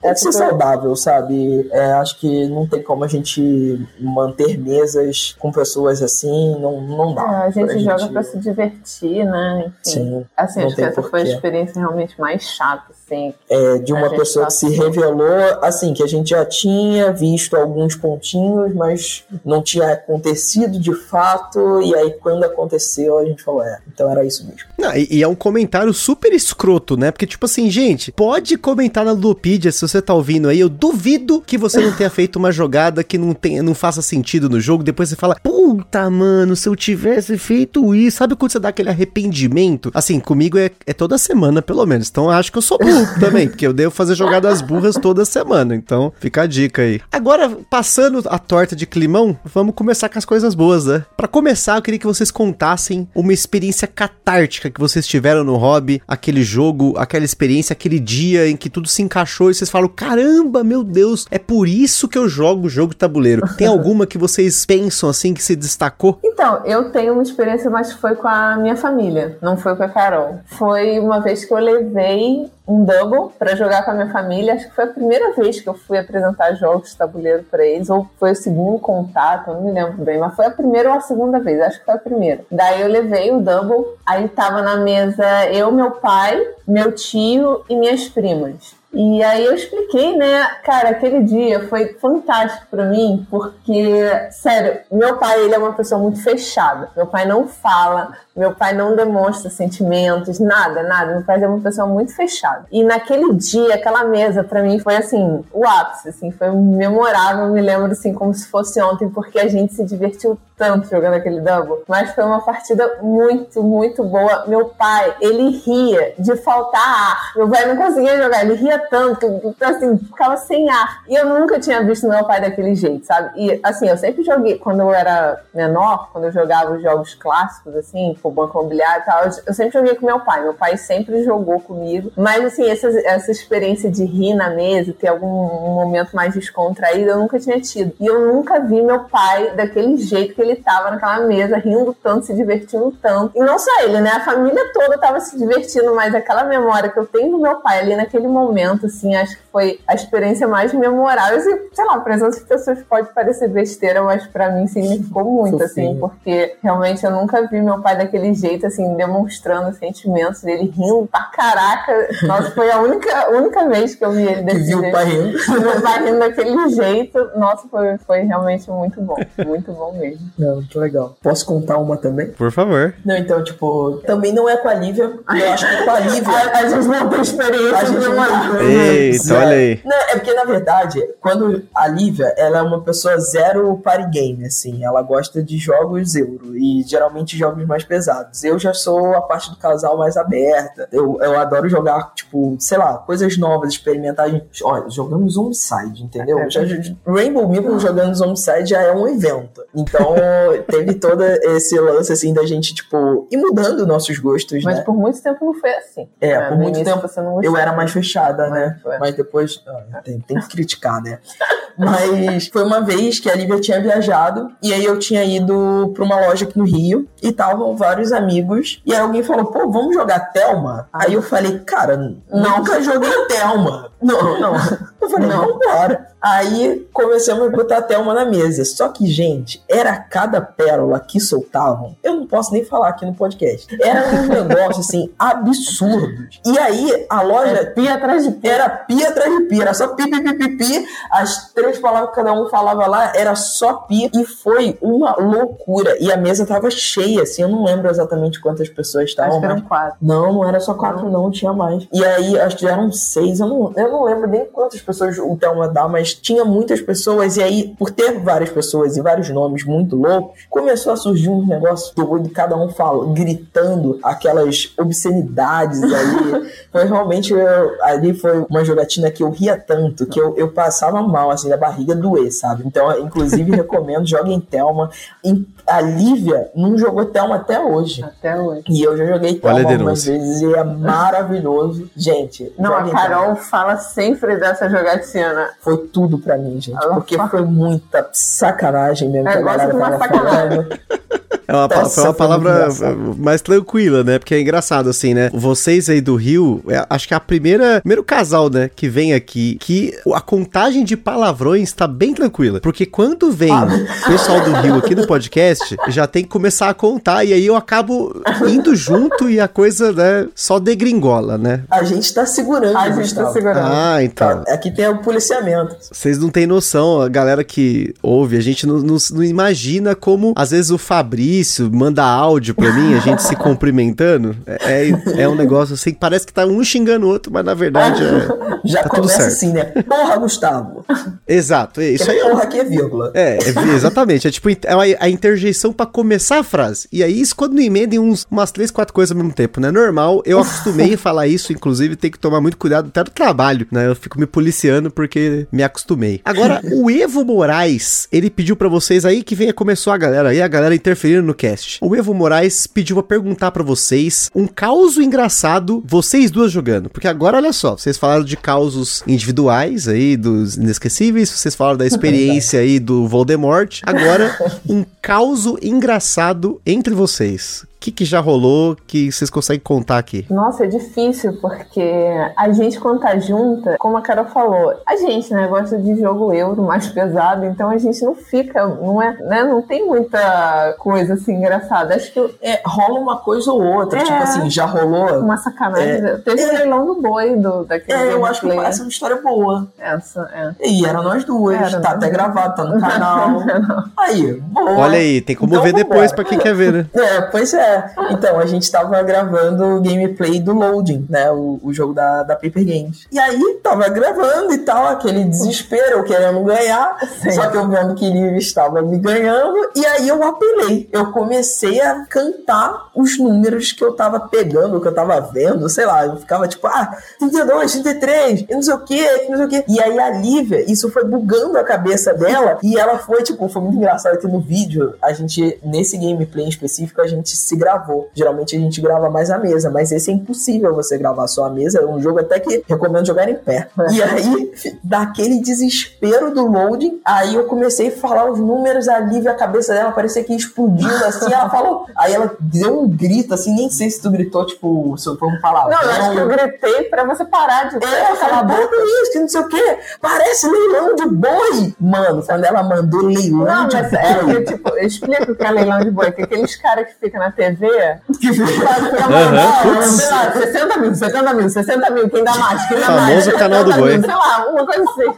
tem que ser saudável sabe É, acho que não tem como a gente manter mesas com pessoas assim não não dá É, a pra gente joga pra se divertir, né? Enfim. sim Assim, Não acho que tem essa foi a porquê. experiência realmente mais chata, assim. é, de uma gente pessoa tá que se revelou assim que a gente já tinha visto alguns pontinhos mas não tinha acontecido de fato e aí quando aconteceu a gente falou é então era isso mesmo Não, e, e é um comentário super escroto, né? Porque, tipo assim, gente, pode comentar na Ludopedia se você tá ouvindo aí, eu duvido que você não tenha feito uma jogada que não, tenha, não faça sentido no jogo. Depois você fala, puta, mano, se eu tivesse feito isso. Sabe quando você dá aquele arrependimento? Assim, comigo é, é toda semana, pelo menos. Então acho que eu sou burro também, porque eu devo fazer jogadas burras toda semana. Então fica a dica aí. Agora, passando a torta de climão, vamos começar com as coisas boas, né? Pra começar, eu queria que vocês contassem uma experiência catártica que vocês tiveram no hobby, aquele jogo, aquela experiência, aquele dia em que tudo se encaixou e vocês falam: caramba, meu Deus, é por isso que eu jogo jogo de tabuleiro. Tem alguma que vocês pensam assim que se destacou? Então, eu tenho uma experiência, mas foi com a minha família, não foi com a Carol. Foi uma vez que eu levei um double para jogar com a minha família. Acho que foi a primeira vez que eu fui apresentar jogos de tabuleiro para eles, ou foi o segundo contato, não me lembro bem, mas foi a primeira ou a segunda vez, acho que foi a primeira. Daí eu levei o double, aí tava na mesa eu, meu pai, meu tio e minhas primas. E aí eu expliquei, né? Cara, aquele dia foi fantástico para mim, porque, sério, meu pai, ele é uma pessoa muito fechada. Meu pai não fala, meu pai não demonstra sentimentos, nada, nada. Meu pai é uma pessoa muito fechada. E naquele dia, aquela mesa, para mim, foi assim, o ápice, assim, foi memorável. Me lembro, assim, como se fosse ontem, porque a gente se divertiu tanto jogando aquele double. Mas foi uma partida muito, muito boa. Meu pai, ele ria de faltar ar. Meu pai não conseguia jogar, ele ria tanto assim, ficava sem ar. E eu nunca tinha visto meu pai daquele jeito, sabe? E, assim, eu sempre joguei, quando eu era menor, quando eu jogava os jogos clássicos, assim, tipo Banco Imobiliário e tal, eu sempre joguei com meu pai. Meu pai sempre jogou comigo. Mas, assim, essa, essa experiência de rir na mesa, ter algum momento mais descontraído, eu nunca tinha tido. E eu nunca vi meu pai daquele jeito que ele tava naquela mesa rindo tanto, se divertindo tanto. E não só ele, né? A família toda tava se divertindo, mas aquela memória que eu tenho do meu pai ali naquele momento, assim, acho que foi a experiência mais memorável. E, sei lá, para as outras pessoas pode parecer besteira, mas para mim significou muito, assim, porque realmente eu nunca vi meu pai daquele jeito, assim, demonstrando sentimentos dele rindo pra caraca. Nossa, foi a única, única vez que eu vi ele desse jeito. Viu o pai rindo. Meu pai rindo daquele jeito. Nossa, foi, foi realmente muito bom. Muito bom mesmo. Não, muito legal. Posso contar uma também? Por favor. Não, então, tipo, também não é com a Lívia. Eu acho que com a Lívia. a, a gente não tem experiência. A gente não. Eita, olha aí. Não, é porque, na verdade, quando a Lívia, ela é uma pessoa zero party game, assim. Ela gosta de jogos euro e geralmente jogos mais pesados. Eu já sou a parte do casal mais aberta. Eu, eu adoro jogar, tipo, sei lá, coisas novas, experimentar. Olha, jogamos Homicide, entendeu? É, já, Rainbow Meeple jogando Homicide já é um evento. Então, teve todo esse lance, assim, da gente, tipo, ir mudando nossos gostos, Mas né? por muito tempo não foi assim. É, é por muito tempo eu era mais fechada, né? foi. Mas depois, ah, tem, tem que criticar, né? Mas foi uma vez que a Lívia tinha viajado e aí eu tinha ido pra uma loja aqui no Rio e estavam vários amigos e aí alguém falou, pô, vamos jogar Thelma? Aí eu falei, cara, nunca joguei Thelma. Não, não. Eu falei, não, vambora. Aí começamos a botar a Thelma na mesa. Só que, gente, era cada pérola que soltavam. Eu não posso nem falar aqui no podcast. Era um negócio, assim, absurdo. E aí, a loja. É pia atrás de pia. Era pia atrás de pia. Era só pi, pi, pi, pi, pi. As três palavras que cada um falava lá era só pi. E foi uma loucura. E a mesa tava cheia, assim. Eu não lembro exatamente quantas pessoas estavam. Acho que eram quatro. não, não era só quatro, não, tinha mais. E aí, acho que eram seis, eu não, eu não lembro nem quantas pessoas o Thelma dá, mas tinha muitas pessoas, e aí, por ter várias pessoas e vários nomes muito loucos, começou a surgir um negócio doido, cada um fala, gritando aquelas obscenidades ali. foi realmente, eu- ali foi uma jogatina que eu ria tanto, que eu, eu passava mal, assim, da barriga doer, sabe? Então, inclusive, recomendo, joguem Thelma. E a Lívia não jogou Thelma até hoje. Até hoje. E eu já joguei Thelma algumas vezes e é maravilhoso. Gente, Não, a Carol fala sempre dessa jogatina. Foi tudo pra mim, gente. Ela Porque fala- foi muita sacanagem mesmo É, que a galera tava falando. É uma, Nossa, foi uma foi muito palavra engraçado. mais tranquila, né? Porque é engraçado, assim, né? Vocês aí do Rio, é, acho que é a primeira, primeiro casal, né, que vem aqui, que a contagem de palavrões tá bem tranquila. Porque quando vem Ah. o pessoal do Rio aqui no podcast, já tem que começar a contar, e aí eu acabo indo junto e a coisa, né, só degringola, né? A gente tá segurando, A gente tá segurando. Ah, então. Tá, Aqui tem o policiamento. Vocês não têm noção, a galera que ouve, a gente não, não, não imagina como, às vezes, o início, manda áudio pra mim, a gente se cumprimentando. É, é, é um negócio assim, parece que tá um xingando o outro, mas na verdade é. Já tá tudo começa certo. assim, né? Porra, Gustavo. Exato, é isso aí. é- Porra aqui é vírgula. É, é, exatamente. É tipo é a, a interjeição pra começar a frase. E aí, isso quando emendem uns, umas três, quatro coisas ao mesmo tempo, né? Normal, eu acostumei a falar isso, inclusive, tem que tomar muito cuidado até do trabalho, né? Eu fico me policiando porque me acostumei. Agora, o Evo Moraes, ele pediu pra vocês aí que venha começou a galera aí, a galera no cast. O Evo Moraes pediu pra perguntar pra vocês um caos engraçado, vocês duas jogando. Porque agora, olha só, vocês falaram de causos individuais aí, dos inesquecíveis, vocês falaram da experiência aí do Voldemort. Agora, um caos engraçado entre vocês. O que, que já rolou que vocês conseguem contar aqui? Nossa, é difícil, porque a gente, quando tá junta, como a Carol falou, a gente, né, gosta de jogo euro mais pesado, então a gente não fica, não é, né, não tem muita coisa assim engraçada. Acho que É, rola uma coisa ou outra. É. Tipo assim, já rolou. uma sacanagem. É. Teve o leilão do boi do, daquele É, eu acho que essa é uma história boa. Essa, é. E era nós duas. Era tá nós até duas. gravado, tá no canal. Aí, boa. Olha aí, tem como Então ver depois pra quem quer ver, né? É, pois é. Então, a gente tava gravando o gameplay do Loading, né? O, o jogo da, da Paper Games. E aí, tava gravando e tal, aquele desespero, eu querendo ganhar. Sim. Só que eu vendo que ele estava me ganhando. E aí eu apelei. Eu comecei a cantar os números que eu tava pegando, que eu tava vendo, sei lá. Eu ficava tipo, ah, 32, 33, e não sei o que, não sei o que. E aí a Lívia, isso foi bugando a cabeça dela. E ela foi, tipo, foi muito engraçado que no vídeo, a gente, nesse gameplay em específico, a gente se gravou. Geralmente a gente grava mais a mesa, mas esse é impossível você gravar só a mesa. É um jogo até que recomendo jogar em pé. E aí, daquele desespero do loading, aí eu comecei a falar os números, a Lívia, a cabeça dela parecia que ia explodindo assim. Ela falou. Aí ela deu um grito, assim, nem sei se tu gritou, tipo, se foi um palavrão. Não, eu acho que eu gritei pra você parar de É, calar a boca. isso, que não sei o quê. Parece leilão de boi. Mano, quando ela mandou leilão Não, de mas é boi. que, tipo, eu explico o que é leilão de boi, que aqueles caras que ficam na TV, Que Aham, mandar, putz. sei lá, 60 mil, 70 mil, 60 mil, quem dá mais, quem dá Famoso mais. canal do 70 mil, boi. Sei lá, uma coisa assim.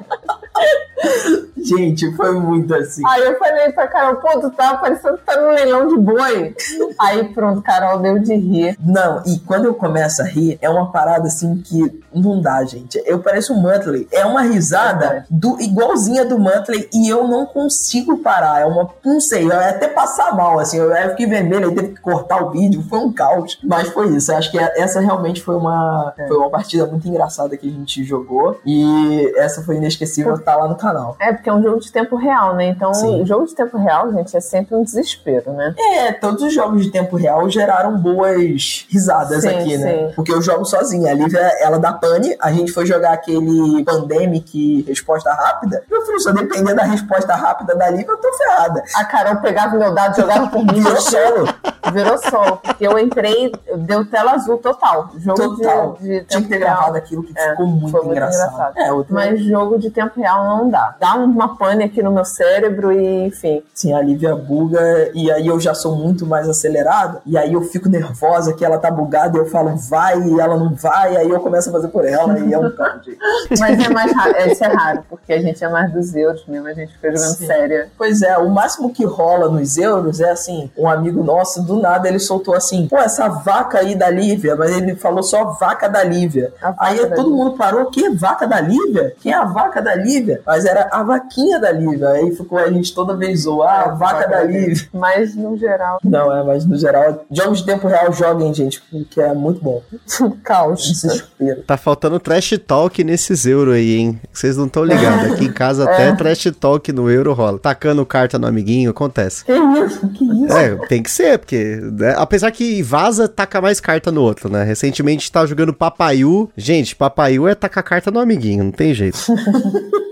Gente, foi muito assim. Aí eu falei pra Carol, pô, tu tá parecendo que tá no leilão de boi. Aí pronto, Carol deu de rir. Não, e quando eu começo a rir, é uma parada assim que não dá, gente. Eu pareço um Muttley. É uma risada do, igualzinha do Muttley e eu não consigo parar. É uma. Não sei, eu ia até passar mal, assim. Eu, fiquei vermelho, aí teve que cortar o vídeo. Foi um caos. Mas foi isso. Eu acho que essa realmente foi uma, foi uma partida muito engraçada que a gente jogou. E essa foi inesquecível, tá lá no canal. É, porque é um jogo de tempo real, né? Então, Sim. jogo de tempo real, gente, é sempre um desespero, né? É, todos os jogos de tempo real geraram boas risadas Sim, aqui, né? sim. Porque eu jogo sozinha. A Lívia, ela dá pane. A gente foi jogar aquele Pandemic Resposta Rápida. Meu filho, se eu depender da resposta rápida da Lívia, eu tô ferrada. A Carol pegava o meu dado, jogava por mim, Virou solo. virou solo. Porque eu entrei, deu tela azul total. Jogo Total. de, de Tinha tempo que ter real. gravado aquilo que É, ficou muito muito engraçado. engraçado. É, outro... Mas jogo de tempo real não dá. Dá uma pane aqui no meu cérebro e, enfim. Sim, a Lívia buga e aí eu já sou muito mais acelerado e aí eu fico nervosa que ela tá bugada e eu falo vai e ela não vai, aí eu começo a fazer por ela e é um gente. Mas é mais raro, é, isso é raro, porque a gente é mais dos euros mesmo, a gente fica jogando Sim. séria. Pois é, o máximo que rola nos euros é assim, um amigo nosso, do nada ele soltou assim, pô, essa vaca aí da Lívia, mas ele falou só vaca da Lívia. Vaca Aí da todo Lívia. mundo parou, que vaca da Lívia? Quem é a vaca da Lívia? Mas era a vaquinha da Lívia. Aí ficou a gente toda vez zoar, ah, a vaca da Lívia. Mas, no geral, Não, é, mas no geral, jogos de tempo real joguem, gente, porque é muito bom. caos. Desespero. Tá faltando trash talk nesses euro aí, hein? Vocês não estão ligados. Aqui em casa É. até trash talk no euro rola. Tacando carta no amiguinho, acontece. Que isso? Que isso? É, tem que ser, porque. Né, apesar que vaza taca mais carta no outro, né? Recentemente tá jogando Papaiu. Gente, Papaiu é tacar carta no amiguinho, não tem jeito.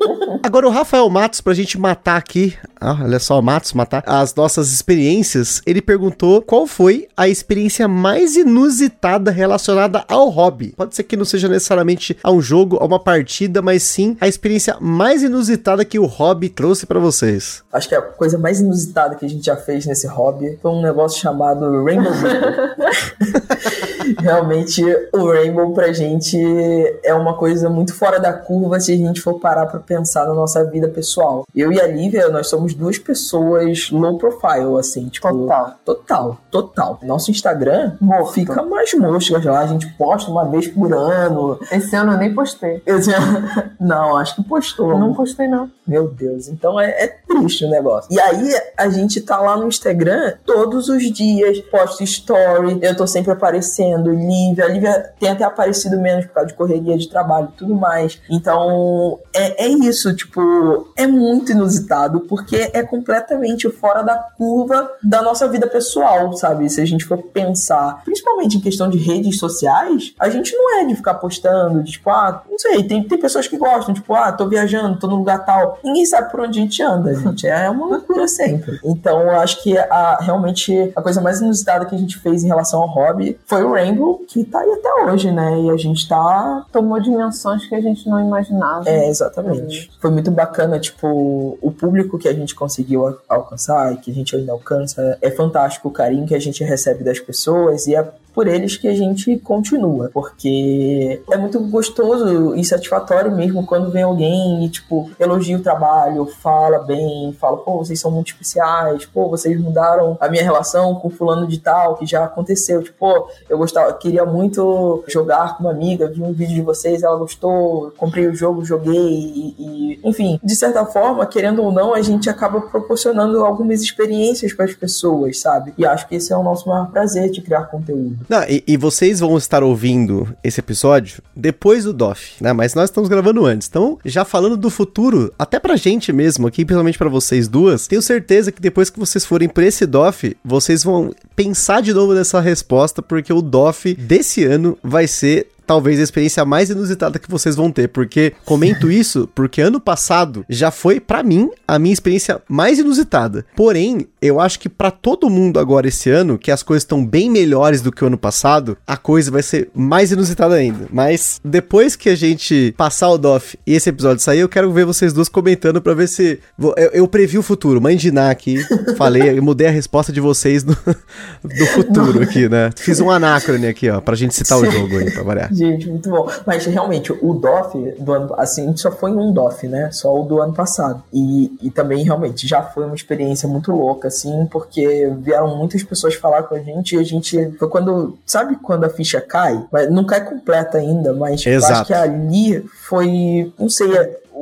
Agora o Rafael Matos, pra gente matar aqui, ah, olha só, Matos, matar as nossas experiências, ele perguntou qual foi a experiência mais inusitada relacionada ao hobby. Pode ser que não seja necessariamente a um jogo, a uma partida, mas sim a experiência mais inusitada que o hobby trouxe pra vocês. Acho que a coisa mais inusitada que a gente já fez nesse hobby foi um negócio chamado Rainbow Ripple. realmente o Rainbow pra gente é uma coisa muito fora da curva se a gente for parar pra pensar na nossa vida pessoal. Eu e a Lívia, nós somos duas pessoas low profile, assim, tipo. Total. Total, total. Nosso Instagram Morto. fica mais moscas lá, a gente posta uma vez por ano. Esse ano eu nem postei. Eu tinha- Não, acho que postou. Não postei, não. Meu Deus, então é, é triste o negócio. E aí a gente tá lá no Instagram todos os dias, posta story, eu tô sempre aparecendo, Lívia, a Lívia tem até aparecido menos por causa de correria de trabalho e tudo mais. Então é, é isso, tipo, é muito inusitado, porque é completamente fora da curva da nossa vida pessoal, sabe? Se a gente for pensar, principalmente em questão de redes sociais, a gente não é de ficar postando, de, tipo, ah, não sei, tem, tem pessoas que gostam, tipo, ah, tô viajando, tô no lugar tal. Ninguém sabe por onde a gente anda, gente. É uma loucura sempre. Então, eu acho que a, realmente a coisa mais inusitada que a gente fez em relação ao hobby foi o Rainbow, que tá aí até hoje, né? E a gente tá. Tomou dimensões que a gente não imaginava. É, exatamente. Foi muito bacana, tipo, o público que a gente conseguiu al- alcançar e que a gente ainda alcança. É fantástico o carinho que a gente recebe das pessoas e é por eles que a gente continua, porque é muito gostoso e satisfatório mesmo quando vem alguém e, tipo, elogia o trabalho, fala bem, fala, pô, vocês são muito especiais, pô, vocês mudaram a minha relação com fulano de tal, que já aconteceu, tipo, pô, eu gostava, queria muito jogar com uma amiga, vi um vídeo de vocês, ela gostou, comprei o jogo, joguei e, e- enfim, de certa forma, querendo ou não, a gente acaba proporcionando algumas experiências para as pessoas, sabe? E acho que esse é o nosso maior prazer de criar conteúdo. Não, e, e vocês vão estar ouvindo esse episódio depois do DOF, né? Mas nós estamos gravando antes. Então, já falando do futuro, até pra gente mesmo aqui, principalmente pra vocês duas, tenho certeza que depois que vocês forem pra esse DOF, vocês vão pensar de novo nessa resposta, porque o DOF desse ano vai ser talvez a experiência mais inusitada que vocês vão ter, porque comento isso porque ano passado já foi pra mim a minha experiência mais inusitada. Porém, eu acho que pra todo mundo agora esse ano, que as coisas estão bem melhores do que o ano passado, a coisa vai ser mais inusitada ainda. Mas depois que a gente passar o DOF e esse episódio sair, eu quero ver vocês duas comentando pra ver se eu, eu previ o futuro. Mãe de Ná aqui, falei, eu mudei a resposta de vocês do, do futuro aqui, né? Fiz um anacrone aqui, ó, pra gente citar o jogo aí, pra variar. Gente, muito bom. Mas realmente, o DOF do ano assim, a gente só foi um DOF, né? Só o do ano passado. E, e também, realmente, já foi uma experiência muito louca, assim, porque vieram muitas pessoas falar com a gente e a gente. Foi quando. Sabe quando a ficha cai? Mas não cai completa ainda, mas Exato. acho que ali foi. Não sei.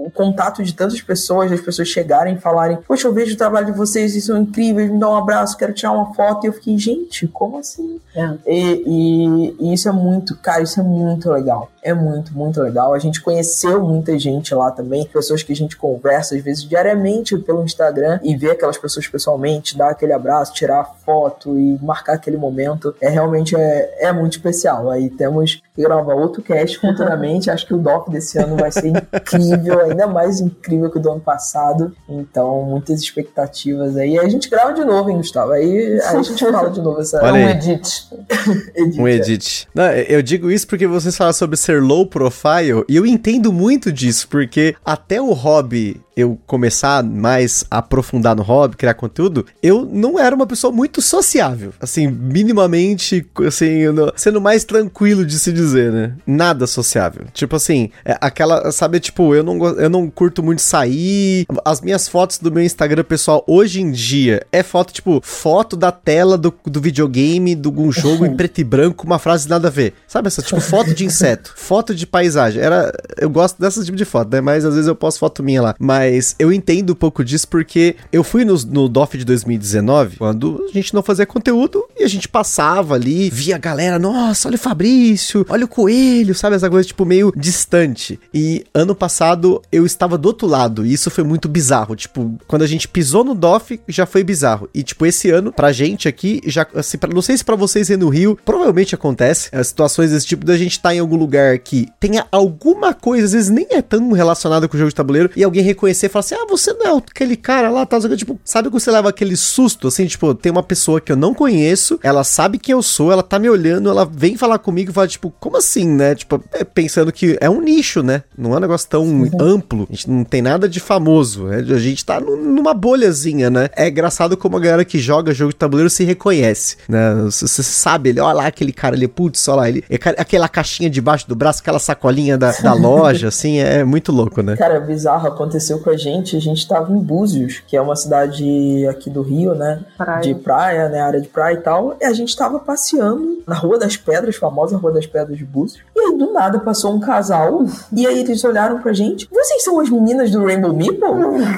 É- O contato de tantas pessoas, as pessoas chegarem e falarem: Poxa, eu vejo o trabalho de vocês, vocês são incríveis, me dá um abraço, quero tirar uma foto. E eu fiquei, gente, como assim? É. E, e- e isso é muito, cara, isso é muito legal. É muito, muito legal. A gente conheceu muita gente lá também, pessoas que a gente conversa, às vezes diariamente pelo Instagram, e ver aquelas pessoas pessoalmente, dar aquele abraço, tirar foto e marcar aquele momento. É realmente é, é muito especial. Aí temos que gravar outro cast futuramente. Acho que o DOF desse ano vai ser incrível, ainda mais incrível que o do ano passado. Então, muitas expectativas aí. Aí a gente grava de novo, hein, Gustavo? Aí, aí a gente fala de novo essa Olha um aí. edit. edit. Um edit. Não, eu digo isso porque vocês falam sobre ser low profile e eu entendo muito disso, porque até o hobby eu começar mais a aprofundar no hobby, criar conteúdo, eu não era uma pessoa muito sociável. Assim, minimamente, assim, sendo mais tranquilo de se dizer, né? Nada sociável. Tipo assim, é aquela, sabe, tipo, eu não, eu não curto muito sair. As minhas fotos do meu Instagram pessoal hoje em dia é foto, tipo, foto da tela do, do videogame, de algum jogo em preto e branco, uma frase nada a ver. Sabe essa, tipo, foto de inseto, foto de paisagem. Era, eu gosto desse tipo de foto, né? Mas às vezes eu posto foto minha lá. Mas eu entendo um pouco disso porque eu fui no, no DOF de 2019, quando a gente não fazia conteúdo e a gente passava ali, via a galera, nossa, olha o Fabrício, olha o Coelho, sabe? Essa coisa, tipo, meio distante. E ano passado eu estava do outro lado e isso foi muito bizarro. Tipo, quando a gente pisou no DOF, já foi bizarro. E, tipo, esse ano, pra gente aqui, já, assim, pra- não sei se pra vocês aí no Rio, provavelmente acontece, as situações desse tipo da gente tá em algum lugar que tenha alguma coisa, às vezes nem é tão relacionada com o jogo de tabuleiro, e alguém reconhecer e falar assim: ah, você não é aquele cara lá, tá? Tipo, sabe que você leva aquele susto, assim, tipo, tem uma pessoa que eu não conheço, ela sabe quem eu sou, ela tá me olhando, ela vem falar comigo e fala, tipo, como assim, né? Tipo, é, pensando que é um nicho, né? Não é um negócio tão amplo, a gente não tem nada de famoso, né? a gente tá numa bolhazinha, né? É engraçado como a galera que joga jogo de tabuleiro se reconhece, né? Você sabe, ele, olha lá aquele cara ali, putz, olha lá, ele, aquela caixinha debaixo do braço, aquela sacolinha da, da loja, assim, é muito louco, né? Cara, bizarro, aconteceu com a gente, a gente tava em Búzios, que é uma cidade aqui do Rio, né? Praia. De praia, né? Área de praia e tal, e a gente tava passeando na Rua das Pedras, famosa Rua das Pedras de Búzios, e aí do nada passou um casal, e aí eles olharam pra gente, vocês são as meninas do Rainbow Meeple?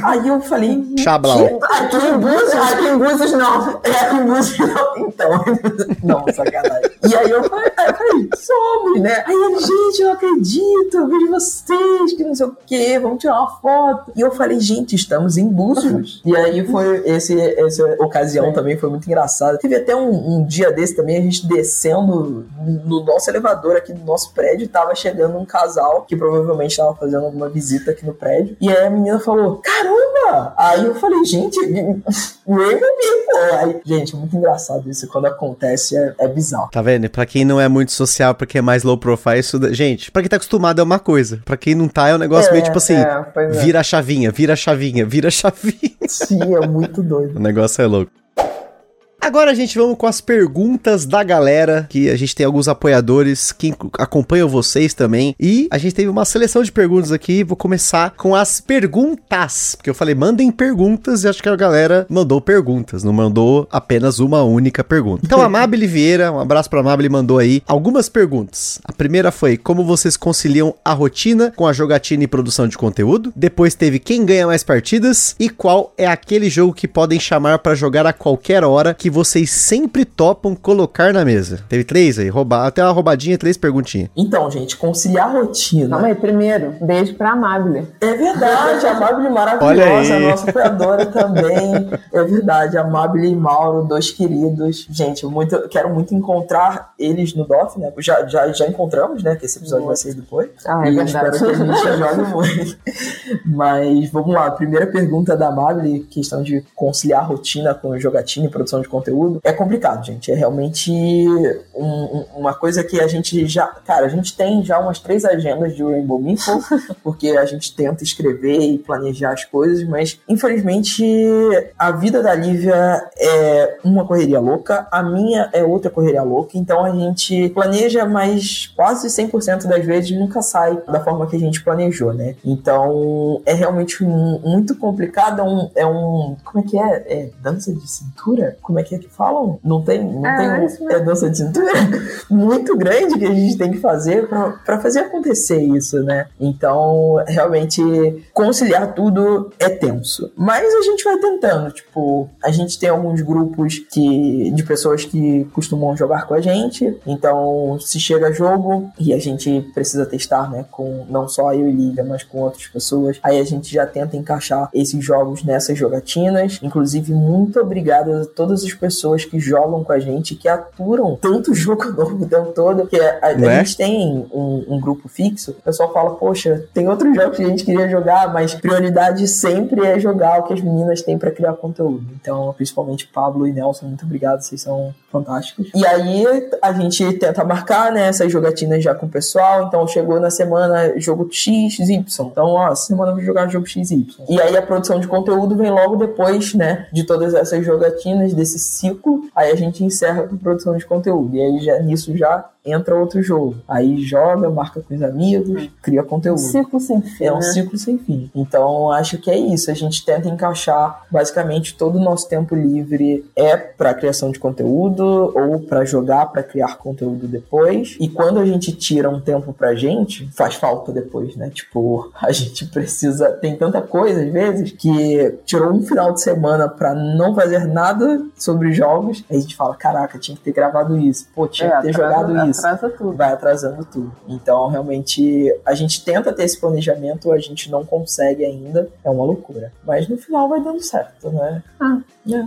Aí eu falei, Chablau. Aqui em Búzios, aqui em Búzios não, é aqui em Búzios não, então, não, sacanagem. E aí eu falei, aí eu falei somos, né? Aí ele, gente, eu não acredito, eu vejo vocês, que não sei o quê, vamos tirar uma foto. E eu falei, gente, estamos em Búzios. e aí foi esse, essa ocasião Sim. também foi muito engraçada. Teve até um, um, dia desse também, a gente descendo no nosso elevador aqui do nosso prédio, tava chegando um casal que provavelmente tava fazendo alguma visita aqui no prédio. E aí a menina falou, caramba! Aí eu falei, gente, Rainbow. Aí, gente, muito engraçado isso. Quando acontece, é, é bizarro. Tá vendo? Pra quem não é muito social, porque é mais low profile, isso. Gente, pra quem tá acostumado é uma coisa. Pra quem não tá, é um negócio é, meio tipo assim: é, é. vira a chavinha, vira chavinha, vira chavinha. Sim, é muito doido. o negócio é louco. Agora a gente vamos com as perguntas da galera, que a gente tem alguns apoiadores que acompanham vocês também. E a gente teve uma seleção de perguntas aqui. Vou começar com as perguntas, porque eu falei, mandem perguntas e acho que a galera mandou perguntas, não mandou apenas uma única pergunta. Então a Mabel Vieira, um abraço pra Mabel, mandou aí algumas perguntas. A primeira foi: como vocês conciliam a rotina com a jogatina e produção de conteúdo? Depois teve quem ganha mais partidas e qual é aquele jogo que podem chamar para jogar a qualquer hora que vocês sempre topam colocar na mesa? Teve três aí, roubar, até uma roubadinha, três perguntinhas. Então, gente, conciliar a rotina. Calma aí, primeiro, beijo pra Amable. É verdade, a Amable maravilhosa, nossa apoiadora também. É verdade, a Amable e Mauro, dois queridos. Gente, eu muito, quero muito encontrar eles no DOF, né? Já, já, já encontramos, né? Que esse episódio vai ser depois. Ah, é e verdade. espero que a gente jogue muito. Mas vamos lá, primeira pergunta da Amable, questão de conciliar a rotina com jogatina e produção de conteúdo conteúdo, é complicado, gente. É realmente um, uma coisa que a gente já. Cara, a gente tem já umas três agendas de Rainbow Meeple, porque a gente tenta escrever e planejar as coisas, mas infelizmente a vida da Lívia é uma correria louca, a minha é outra correria louca, então a gente planeja, mas quase 100% das vezes nunca sai da forma que a gente planejou, né? Então é realmente um, muito complicado, é um, é um. Como é que é? É dança de cintura? Como é que é que falam? Não tem, não é, tem um, é dança de cintura muito grande que a gente tem que fazer para fazer acontecer isso, né? Então, realmente, conciliar tudo é tenso. Mas a gente vai tentando, tipo, a gente tem alguns grupos que, de pessoas que costumam jogar com a gente, então se chega jogo e a gente precisa testar, né, com não só eu e Liga, mas com outras pessoas, aí a gente já tenta encaixar esses jogos nessas jogatinas. Inclusive, muito obrigado a todas as pessoas que jogam com a gente, que aturam tanto jogo novo o tempo todo, que a, a, a é? gente tem um, um, grupo fixo, o pessoal fala, poxa, tem outros jogos que a gente queria jogar, mas prioridade sempre é jogar o que as meninas têm para criar conteúdo. Então, principalmente Pablo e Nelson, muito obrigado, vocês são fantásticos. E aí a gente tenta marcar, né, essas jogatinas já com o pessoal, então chegou na semana jogo X, Y. Então, ó, semana eu vou jogar jogo X, Y. E aí a produção de conteúdo vem logo depois, né, de todas essas jogatinas, desse ciclo, aí a gente encerra com produção de conteúdo. E aí já, nisso já entra outro jogo. Aí joga, marca com os amigos, cria conteúdo. Um ciclo sem fim. É um né? ciclo sem fim. Então acho que é isso. A gente tenta encaixar basicamente todo o nosso tempo livre é para criação de conteúdo ou para jogar, para criar conteúdo depois. E quando a gente tira um tempo pra gente, faz falta depois, né? Tipo, a gente precisa. Tem tanta coisa às vezes que tirou um final de semana para não fazer nada sobre jogos. Aí a gente fala: caraca, tinha que ter gravado isso. Pô, tinha é, que ter jogado isso isso. Atrasa tudo. vai atrasando tudo. Então, realmente, a gente tenta ter esse planejamento, a gente não consegue ainda. É uma loucura. Mas no final vai dando certo, né? Ah. É.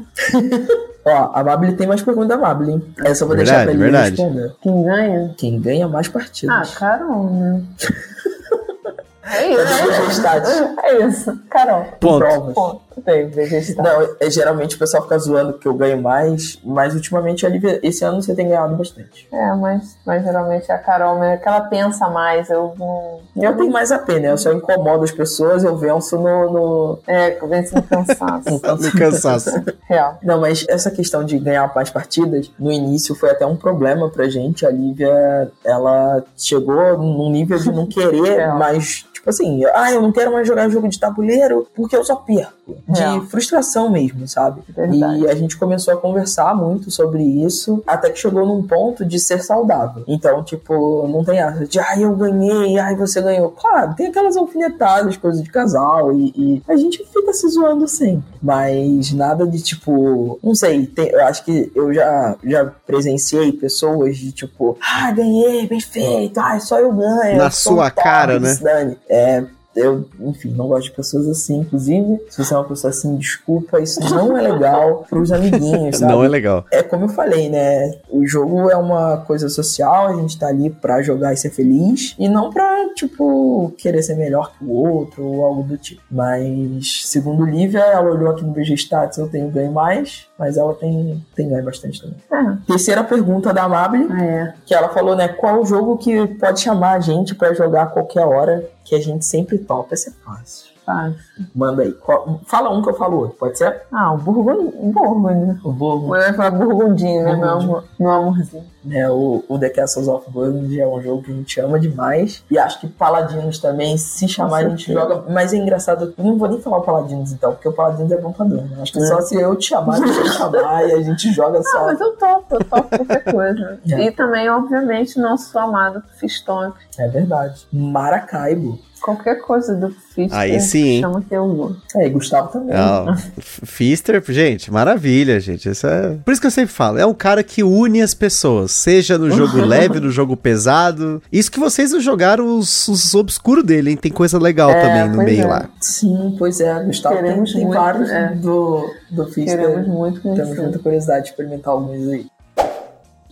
Ó, a Mabli tem mais perguntas da Mabli, hein? Essa eu vou deixar Verdade, pra ele verdade. responder. Quem ganha? Quem ganha mais partidas. Ah, Carol, né? É isso. resultados? É isso. Carol. Ponto. Provas. Ponto. Tem, vegetado. Não, é, geralmente o pessoal fica zoando que eu ganho mais, mas ultimamente, a Lívia, esse ano você tem ganhado bastante. É, mas, mas geralmente é a Carol, né? Que ela pensa mais, eu não. Eu tenho mais a pena, eu só incomodo as pessoas, eu venço no. no... É, vence no cansaço. No cansaço. Real. Não, mas essa questão de ganhar mais partidas, no início foi até um problema pra gente. A Lívia, ela chegou num nível de não querer É. mais. Tipo assim, ah, eu não quero mais jogar jogo de tabuleiro porque eu só perco. De É. frustração mesmo, sabe? Verdade. E a gente começou a conversar muito sobre isso, até que chegou num ponto de ser saudável. Então, tipo, não tem essa de, ai, eu ganhei, ai, você ganhou. Claro, tem aquelas alfinetadas, coisas de casal, e, e a gente fica se zoando sempre. Mas nada de, tipo, não sei, tem- eu acho que eu já, já presenciei pessoas de, tipo, ah, ganhei, bem feito, ai, só eu ganho. Na sua top, cara, né? dane. É, eu, enfim, não gosto de pessoas assim, inclusive. Se você é uma pessoa assim, desculpa, isso não é legal pros amiguinhos, sabe? Não é legal. É como eu falei, né? O jogo é uma coisa social, a gente tá ali pra jogar e ser feliz, e não pra, tipo, querer ser melhor que o outro ou algo do tipo. Mas, segundo Lívia, ela olhou aqui no BG Stats, eu tenho ganho mais, mas ela tem, tem ganho bastante também. É. Terceira pergunta da Amable, Ah, é. que ela falou, né? Qual o jogo que pode chamar a gente pra jogar a qualquer hora, que a gente sempre topa? Esse é fácil. Manda aí. Fala um que eu falo outro, pode ser? Ah, o Burgund... Burgund. O Borgo. Eu ia falar Burgundinho, né? Meu, Burgundy. amor, meu amorzinho. né, o, o The Castles of Burgundy é um jogo que a gente ama demais. E acho que Paladinos também, se chamar, a gente certeza. joga. Mas é engraçado, eu não vou nem falar o Paladinos então, porque o Paladinos é bom pra dama. Acho que É. só se eu te chamar, você te chamar e a gente joga Ah, só. mas eu topo, eu topo qualquer coisa. É. E também, obviamente, nosso amado Fistonk. É verdade. Maracaibo. Qualquer coisa do Fister. Aí sim? Chama que eu vou. É, e Gustavo também. Ah, F- Fister, gente, maravilha, gente. Isso é... Por isso que eu sempre falo, é um cara que une as pessoas, seja no jogo leve, no jogo pesado. Isso que vocês não jogaram os, os obscuros dele, hein? Tem coisa legal É, também no meio é. lá. Sim, pois é. Gustavo tem, Queremos tem muito, vários é. do, do Fister. Queremos muito Temos conhecer. muita curiosidade de experimentar alguns aí.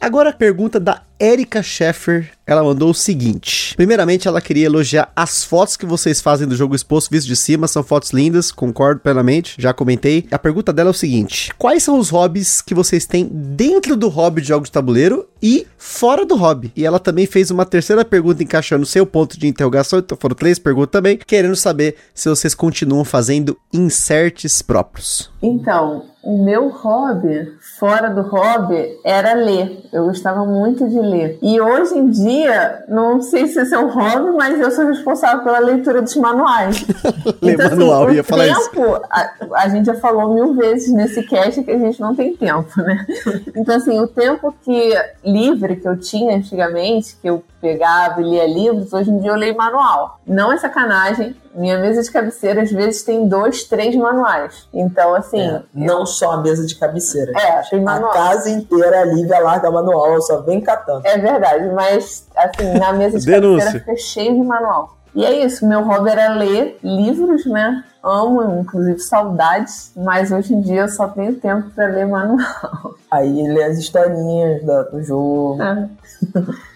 Agora a pergunta da Erika Sheffer, ela mandou o seguinte. Primeiramente, ela queria elogiar as fotos que vocês fazem do jogo exposto visto de cima, são fotos lindas, concordo plenamente, já comentei. A pergunta dela é o seguinte: quais são os hobbies que vocês têm dentro do hobby de jogos de tabuleiro e fora do hobby? E ela também fez uma terceira pergunta encaixando seu ponto de interrogação, então foram três perguntas também, querendo saber se vocês continuam fazendo inserts próprios. Então, o meu hobby, fora do hobby, era ler. Eu gostava muito de ler. E hoje em dia, não sei se esse é um hobby, mas eu sou responsável pela leitura dos manuais. Ler manual, o ia falar isso. tempo, A, a gente já falou mil vezes nesse cast que a gente não tem tempo, né? Então, assim, o tempo que livre que eu tinha antigamente, que eu pegava e lia livros, hoje em dia eu leio manual. Não é sacanagem. Minha mesa de cabeceira, às vezes, tem dois, três manuais. Então, assim. É, não só a mesa de cabeceira. É, tem A manual. casa inteira a Lívia larga manual, só vem catando. É verdade, mas assim, na mesa de cabeceira fica cheio de manual. E é isso, meu hobby era ler livros, né? Amo, inclusive saudades, mas hoje em dia eu só tenho tempo para ler manual. Aí lê as historinhas do jogo. É.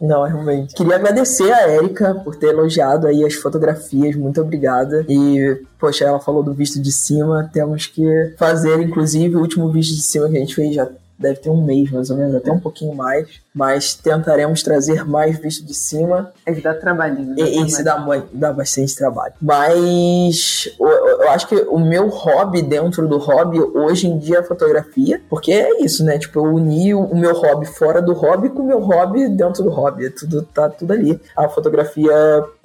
Não, realmente. Queria agradecer a Erika por ter elogiado aí as fotografias, muito obrigada. E, poxa, ela falou do visto de cima, temos que fazer, inclusive, o último visto de cima que a gente fez já deve ter um mês, mais ou menos, até um pouquinho mais. Mas tentaremos trazer mais visto de cima. É que dá trabalhinho. dá E- Esse trabalhinho. dá, dá bastante trabalho. Mas eu, eu acho que o meu hobby dentro do hobby hoje em dia é a fotografia. Porque é isso, né? Tipo, eu uni o, o meu hobby fora do hobby com o meu hobby dentro do hobby. É Tudo, tá tudo ali. A fotografia,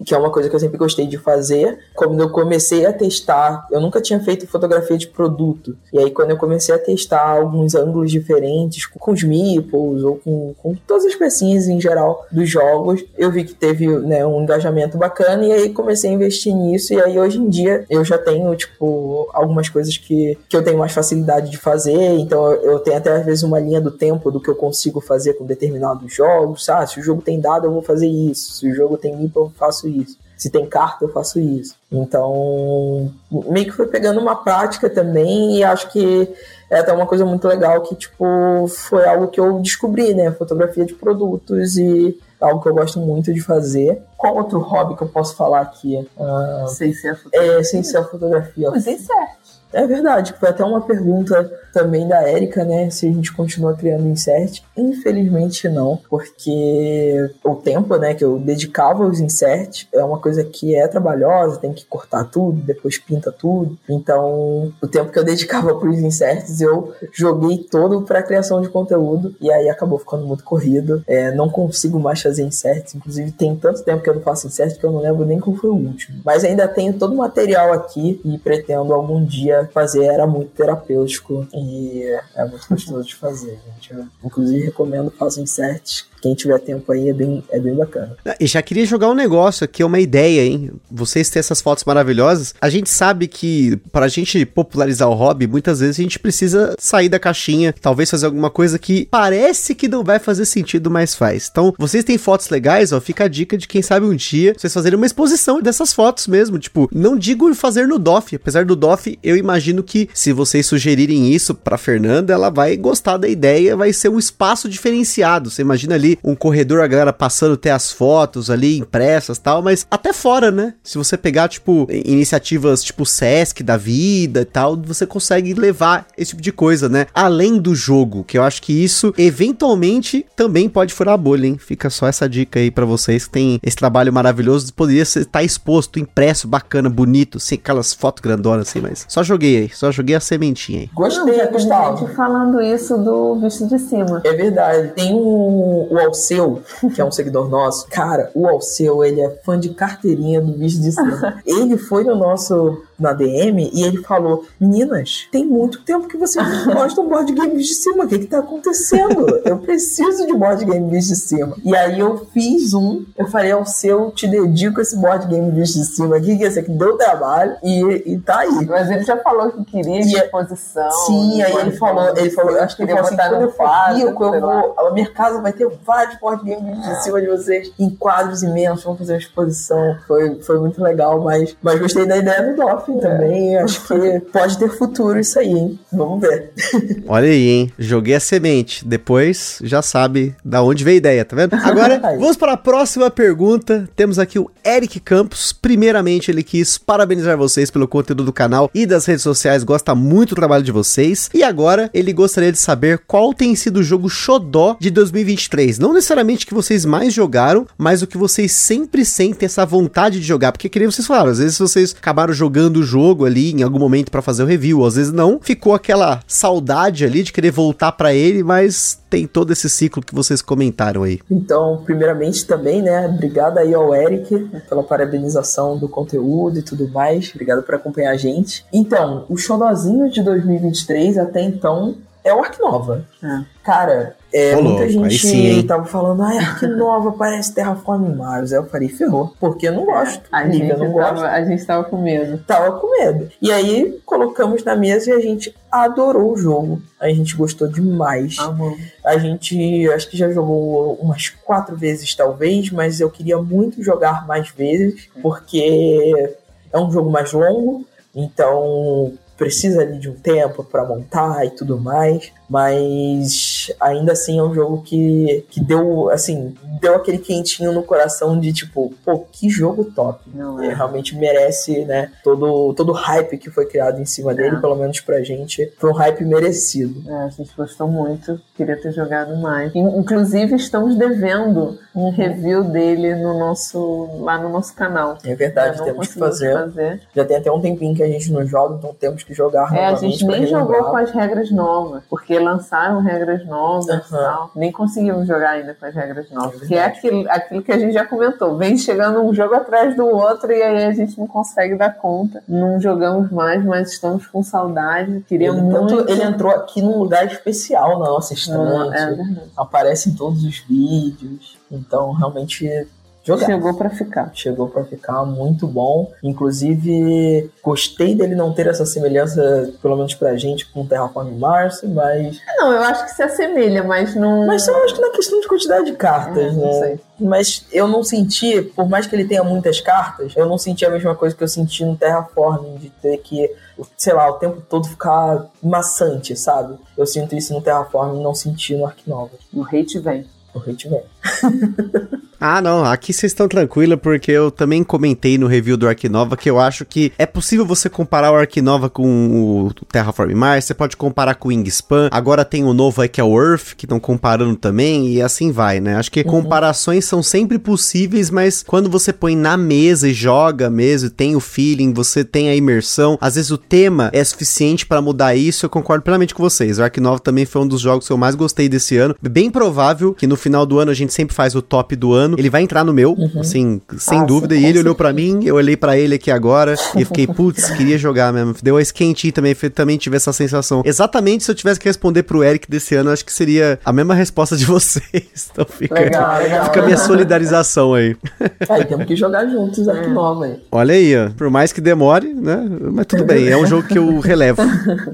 que é uma coisa que eu sempre gostei de fazer. Quando eu comecei a testar, eu nunca tinha feito fotografia de produto. E aí, quando eu comecei a testar alguns ângulos diferentes diferentes, com os meeples ou com, com todas as pecinhas em geral dos jogos. Eu vi que teve né, um engajamento bacana e aí comecei a investir nisso. E aí hoje em dia eu já tenho, tipo, algumas coisas que, que eu tenho mais facilidade de fazer. Então eu tenho até às vezes uma linha do tempo do que eu consigo fazer com determinados jogos. Ah, se o jogo tem dado, eu vou fazer isso. Se o jogo tem meeple, eu faço isso. Se tem carta, eu faço isso. Então, meio que foi pegando uma prática também e acho que é até uma coisa muito legal que, tipo, foi algo que eu descobri, né? Fotografia de produtos e algo que eu gosto muito de fazer. Qual outro hobby que eu posso falar aqui? Ah, sem ser a fotografia. É, sem ser a fotografia. Mas tem certo. É verdade, foi até uma pergunta também da Érica, né? Se a gente continua criando insert. Infelizmente não, porque o tempo né, que eu dedicava aos inserts é uma coisa que é trabalhosa, tem que cortar tudo, depois pinta tudo. Então, o tempo que eu dedicava para os inserts, eu joguei todo para criação de conteúdo e aí acabou ficando muito corrido. É, não consigo mais fazer inserts, inclusive tem tanto tempo que eu não faço insert que eu não lembro nem qual foi o último. Mas ainda tenho todo o material aqui e pretendo algum dia fazer. Era muito terapêutico e é muito gostoso de fazer, gente. Eu, inclusive, recomendo façam inserts quem tiver tempo aí é bem, é bem bacana. E já queria jogar um negócio aqui, uma ideia, hein? Vocês têm essas fotos maravilhosas. A gente sabe que para a gente popularizar o hobby, muitas vezes a gente precisa sair da caixinha, talvez fazer alguma coisa que parece que não vai fazer sentido, mas faz. Então, vocês têm fotos legais, ó, fica a dica de quem sabe um dia vocês fazerem uma exposição dessas fotos mesmo. Tipo, não digo fazer no DOF, apesar do DOF, eu imagino que se vocês sugerirem isso para Fernanda, ela vai gostar da ideia, vai ser um espaço diferenciado. Você imagina ali um corredor, a galera passando até as fotos ali impressas tal, mas até fora, né? Se você pegar, tipo, iniciativas tipo Sesc da vida e tal, você consegue levar esse tipo de coisa, né? Além do jogo, que eu acho que isso eventualmente também pode furar a bolha, hein? Fica só essa dica aí para vocês que tem esse trabalho maravilhoso, poderia estar tá exposto, impresso, bacana, bonito, sem aquelas fotos grandonas assim, mas só joguei aí, só joguei a sementinha aí. Gostei, Não, Gustavo. gente falando isso do visto de cima. É verdade. Tem o, o Alceu, que é um seguidor nosso. Cara, o Alceu, ele é fã de carteirinha do bicho de cima. ele foi no nosso na DM e ele falou: Meninas, tem muito tempo que vocês postam board games de cima. O que que tá acontecendo? Eu preciso de board games de cima. E aí eu fiz um. Eu falei: ao seu, te dedico esse board game de cima aqui, que esse aqui deu trabalho e, e tá aí. Mas ele já falou que queria de exposição. Sim, aí ele falou, ele falou, acho que ele falou assim, quando eu for rico, eu vou, a minha casa vai ter vários board games de cima de vocês, em quadros imensos, vamos fazer uma exposição. Foi, foi muito legal, mas, mas gostei da ideia do Dolphin é. também, acho que pode ter futuro isso aí, hein? Vamos ver. Olha aí, hein? Joguei a semente, depois já sabe da onde veio a ideia, tá vendo? Agora, vamos para a próxima pergunta. Temos aqui o Eric Campos. Primeiramente, ele quis parabenizar vocês pelo conteúdo do canal e das redes sociais, gosta muito do trabalho de vocês. E agora, ele gostaria de saber qual tem sido o jogo xodó de 2023. Não necessariamente que vocês mais jogaram, mas o que vocês sempre sentem essa vontade de jogar. Porque, queria vocês falaram, às vezes vocês acabaram jogando o jogo ali em algum momento para fazer o review, às vezes não. Ficou aquela saudade ali de querer voltar para ele, mas tem todo esse ciclo que vocês comentaram aí. Então, primeiramente também, né, obrigado aí ao Eric pela parabenização do conteúdo e tudo mais. Obrigado por acompanhar a gente. Então, o xodozinho de 2023 até então é o Ark Nova. É. Cara, é, muita gente sim, tava falando, ai, Ark Nova parece Terraform Mars. Aí eu falei, ferrou, porque eu não gosto. A, gente, não gosto. Tava, a gente tava com medo. Tava com medo. E aí colocamos na mesa e a gente adorou o jogo. A gente gostou demais. Amor. A gente acho que já jogou umas quatro vezes, talvez, mas eu queria muito jogar mais vezes, porque é um jogo mais longo. Então precisa ali de um tempo para montar e tudo mais, mas ainda assim é um jogo que, que deu, assim, deu aquele quentinho no coração de tipo, pô, que jogo top. Não é. realmente merece, né, todo, todo o hype que foi criado em cima é. dele, pelo menos pra gente, foi um hype merecido. É, a gente gostou muito, queria ter jogado mais. Inclusive, estamos devendo um review dele no nosso, lá no nosso canal. É verdade, temos que fazer. fazer. Já tem até um tempinho que a gente não joga, então temos que jogar É, a gente nem jogou com as regras novas, porque lançaram regras novas novas uhum. e tal. Nem conseguimos jogar ainda com as regras novas. É que é aquilo, aquilo que a gente já comentou. Vem chegando um jogo atrás do outro e aí a gente não consegue dar conta. Não jogamos mais, mas estamos com saudade. Queria ele, muito. Tanto, ele entrou aqui num lugar especial na nossa estante. É, é Aparece em todos os vídeos. Então, realmente jogar. Chegou para ficar. Chegou para ficar muito bom. Inclusive, gostei dele não ter essa semelhança, pelo menos pra gente, com Terraform Mars, mas. Não, eu acho que se assemelha, mas não. Mas só acho que na questão de quantidade de cartas, é, né? Sei. Mas eu não senti, por mais que ele tenha muitas cartas, eu não senti a mesma coisa que eu senti no Terraform, de ter que, sei lá, o tempo todo ficar maçante, sabe? Eu sinto isso no Terraform e não senti no Ark Nova. O hate vem. O hate vem. Ah, não, aqui vocês estão tranquilos porque eu também comentei no review do Arquinova que eu acho que é possível você comparar o Arquinova com o Terraform Mars, você pode comparar com o Wingspan, agora tem o novo aí que é o Earth, que estão comparando também, e assim vai, né? Acho que uhum. comparações são sempre possíveis, mas quando você põe na mesa e joga mesmo, tem o feeling, você tem a imersão, às vezes o tema é suficiente para mudar isso, eu concordo plenamente com vocês. O Arquinova também foi um dos jogos que eu mais gostei desse ano. Bem provável que no final do ano a gente sempre faz o top do ano. Ele vai entrar no meu, uhum. assim, sem ah, dúvida. E ele olhou para mim, eu olhei para ele aqui agora e fiquei, putz, queria jogar mesmo. Deu esse quentinho também, também tive essa sensação. Exatamente se eu tivesse que responder pro Eric desse ano, acho que seria a mesma resposta de vocês. Então fica, legal, legal, fica a minha solidarização aí. Aí temos que jogar juntos aqui é. nova aí. Olha aí, ó. Por mais que demore, né? Mas tudo bem, é um jogo que eu relevo.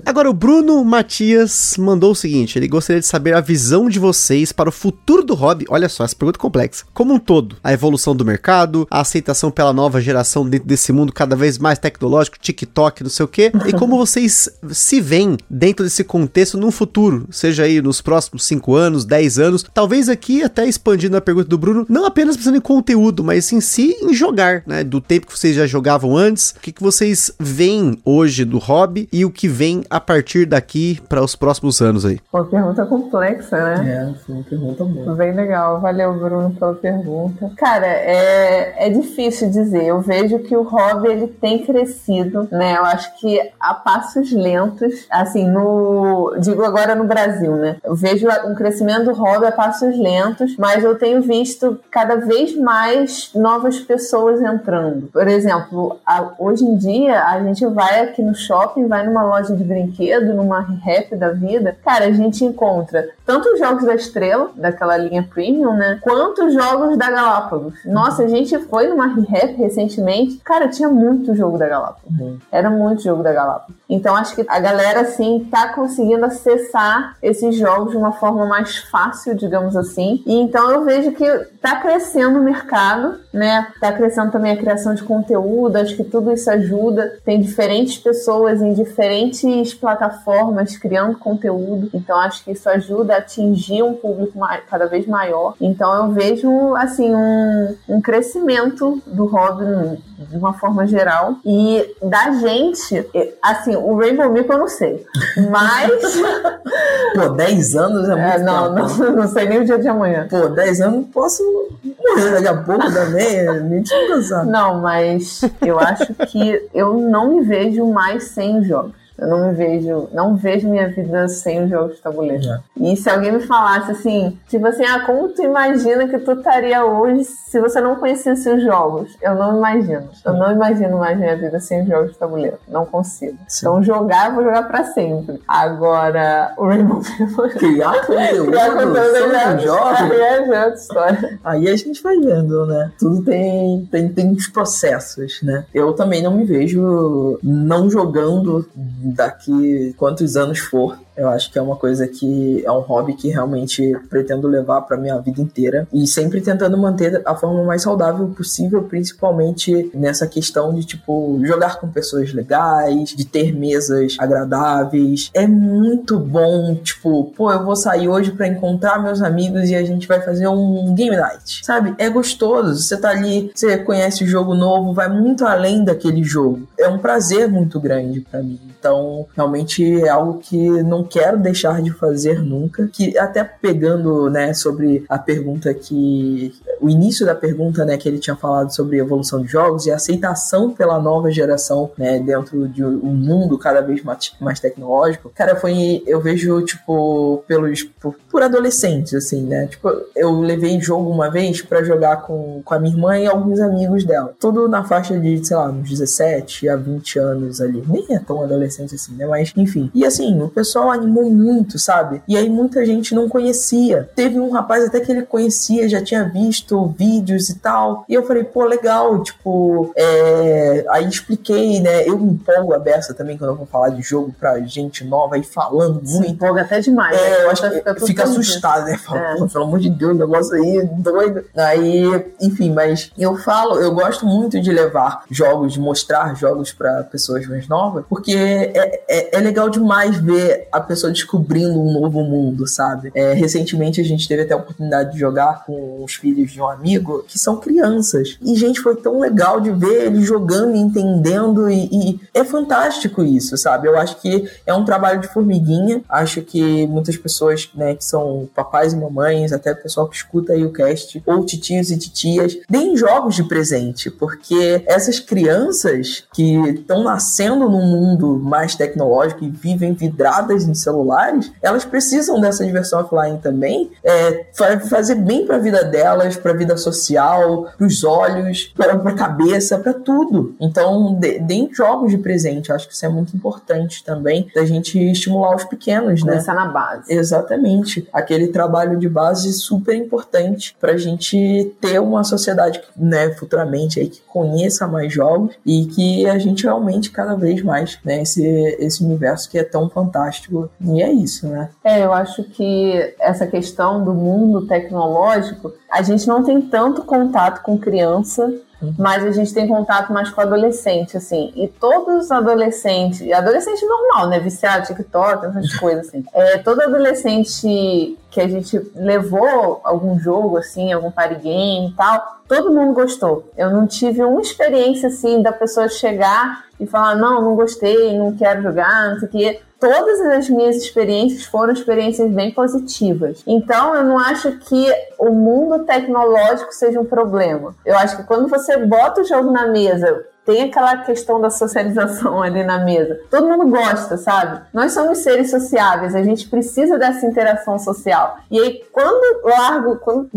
Agora, o Bruno Matias mandou o seguinte: ele gostaria de saber a visão de vocês para o futuro do hobby. Olha só, essa pergunta é complexa. Como como um todo. A evolução do mercado, a aceitação pela nova geração dentro desse mundo cada vez mais tecnológico, TikTok, não sei o quê. E como vocês se veem dentro desse contexto no futuro, seja aí nos próximos 5 anos, 10 anos. Talvez aqui, até expandindo a pergunta do Bruno, não apenas pensando em conteúdo, mas em si em jogar, né? Do tempo que vocês já jogavam antes, o que, que vocês veem hoje do hobby e o que vem a partir daqui para os próximos anos aí? Uma pergunta complexa, né? É, foi uma pergunta boa. Bem legal. Valeu, Bruno, pela pergunta. Cara, é, é difícil dizer. Eu vejo que o hobby ele tem crescido, né? Eu acho que a passos lentos, assim, no. Digo agora no Brasil, né? Eu vejo um crescimento do hobby a passos lentos, mas eu tenho visto cada vez mais novas pessoas entrando. Por exemplo, a, hoje em dia a gente vai aqui no shopping, vai numa loja de brinquedo, numa rap da vida, cara, a gente encontra tanto os jogos da estrela, daquela linha premium, né? Quanto os jogos da Galápagos. Nossa, a gente foi numa rap recentemente. Cara, tinha muito jogo da Galápagos. Uhum. Era muito jogo da Galápagos. Então acho que a galera, assim, tá conseguindo acessar esses jogos de uma forma mais fácil, digamos assim. E então eu vejo que tá crescendo o mercado, né? Tá crescendo também a criação de conteúdo. Acho que tudo isso ajuda. Tem diferentes pessoas em diferentes plataformas criando conteúdo. Então acho que isso ajuda a atingir um público cada vez maior. Então eu vejo assim, um, um crescimento do hobby de uma forma geral. E da gente, assim, o Rainbow Meeple eu não sei. Mas. Pô, 10 anos é muito é, não. Não, não sei nem o dia de amanhã. Pô, 10 anos posso morrer daqui a pouco também. É mentira, cansado. Não, mas eu acho que eu não me vejo mais sem jogos. Eu não me vejo, não vejo minha vida sem os jogos de tabuleiro. É. E se alguém me falasse assim, tipo assim, ah, como tu imagina que tu estaria hoje se você não conhecesse os jogos? Eu não imagino. Eu não imagino mais minha vida sem os jogos de tabuleiro. Não consigo. Sim. Então jogar, eu vou jogar pra sempre. Agora, o Rainbow. Criar conteúdo, Criar conteúdo é jogos. Aí é outra história. Aí a gente vai vendo, né? Tudo tem, tem, tem os processos, né? Eu também não me vejo não jogando daqui quantos anos for. Eu acho que é uma coisa que é um hobby que realmente pretendo levar para minha vida inteira e sempre tentando manter a forma mais saudável possível, principalmente nessa questão de tipo jogar com pessoas legais, de ter mesas agradáveis. É muito bom, tipo, pô, eu vou sair hoje para encontrar meus amigos e a gente vai fazer um game night. Sabe? É gostoso. Você tá ali, você conhece o jogo novo, vai muito além daquele jogo. É um prazer muito grande para mim. Então, realmente é algo que não quero deixar de fazer nunca, que até pegando, né, sobre a pergunta que o início da pergunta, né, que ele tinha falado sobre evolução de jogos e aceitação pela nova geração, né, dentro de um mundo cada vez mais, mais tecnológico. Cara, foi eu vejo tipo pelos por, por adolescentes assim, né? Tipo, eu levei jogo uma vez para jogar com, com a minha irmã e alguns amigos dela. Tudo na faixa de, sei lá, uns 17 a 20 anos ali. Nem é tão adolescente assim, né? Mas enfim. E assim, o pessoal animou muito, sabe? E aí muita gente não conhecia. Teve um rapaz até que ele conhecia, já tinha visto vídeos e tal. E eu falei, pô, legal, tipo, é... aí expliquei, né? Eu me empolgo a beça também quando eu vou falar de jogo pra gente nova e falando muito. Se empolga até demais. É, né? eu acho que fica, fica assustado, né? Fala, é. pelo amor de Deus, negócio aí doido. Aí, enfim, mas eu falo, eu gosto muito de levar jogos, de mostrar jogos para pessoas mais novas, porque é, é, é, legal demais ver a pessoa descobrindo um novo mundo, sabe? É, recentemente a gente teve até a oportunidade de jogar com os filhos de um amigo que são crianças. E, gente, foi tão legal de ver eles jogando e entendendo, e, é fantástico isso, sabe? Eu acho que é um trabalho de formiguinha. Acho que muitas pessoas, né, que são papais e mamães, até o pessoal que escuta aí o cast, ou titios e titias, deem jogos de presente, porque essas crianças que estão nascendo num mundo mais tecnológico e vivem vidradas em celulares, elas precisam dessa diversão offline também, é, fazer bem para a vida delas, para a vida social, para os olhos, para a cabeça, para tudo. Então, deem jogos de presente. Acho que isso é muito importante também da gente estimular os pequenos, né? Começar na base. Exatamente. Aquele trabalho de base super importante para a gente ter uma sociedade, né, futuramente aí que conheça mais jogos e que a gente aumente cada vez mais, né, esse, esse universo que é tão fantástico. E é isso, né? É, eu acho que essa questão do mundo tecnológico, a gente não tem tanto contato com criança mas a gente tem contato mais com adolescente, assim. E todos os adolescentes, adolescente normal, né? Viciado, TikTok, essas coisas, assim. É, todo adolescente que a gente levou algum jogo, assim, algum party game e tal, todo mundo gostou. Eu não tive uma experiência, assim, da pessoa chegar e falar, não, não gostei, não quero jogar, não sei o quê todas as minhas experiências foram experiências bem positivas. Então, eu não acho que o mundo tecnológico seja um problema. Eu acho que quando você bota o jogo na mesa, tem aquela questão da socialização ali na mesa. Todo mundo gosta, sabe? Nós somos seres sociáveis, a gente precisa dessa interação social. E aí, quando largo, quando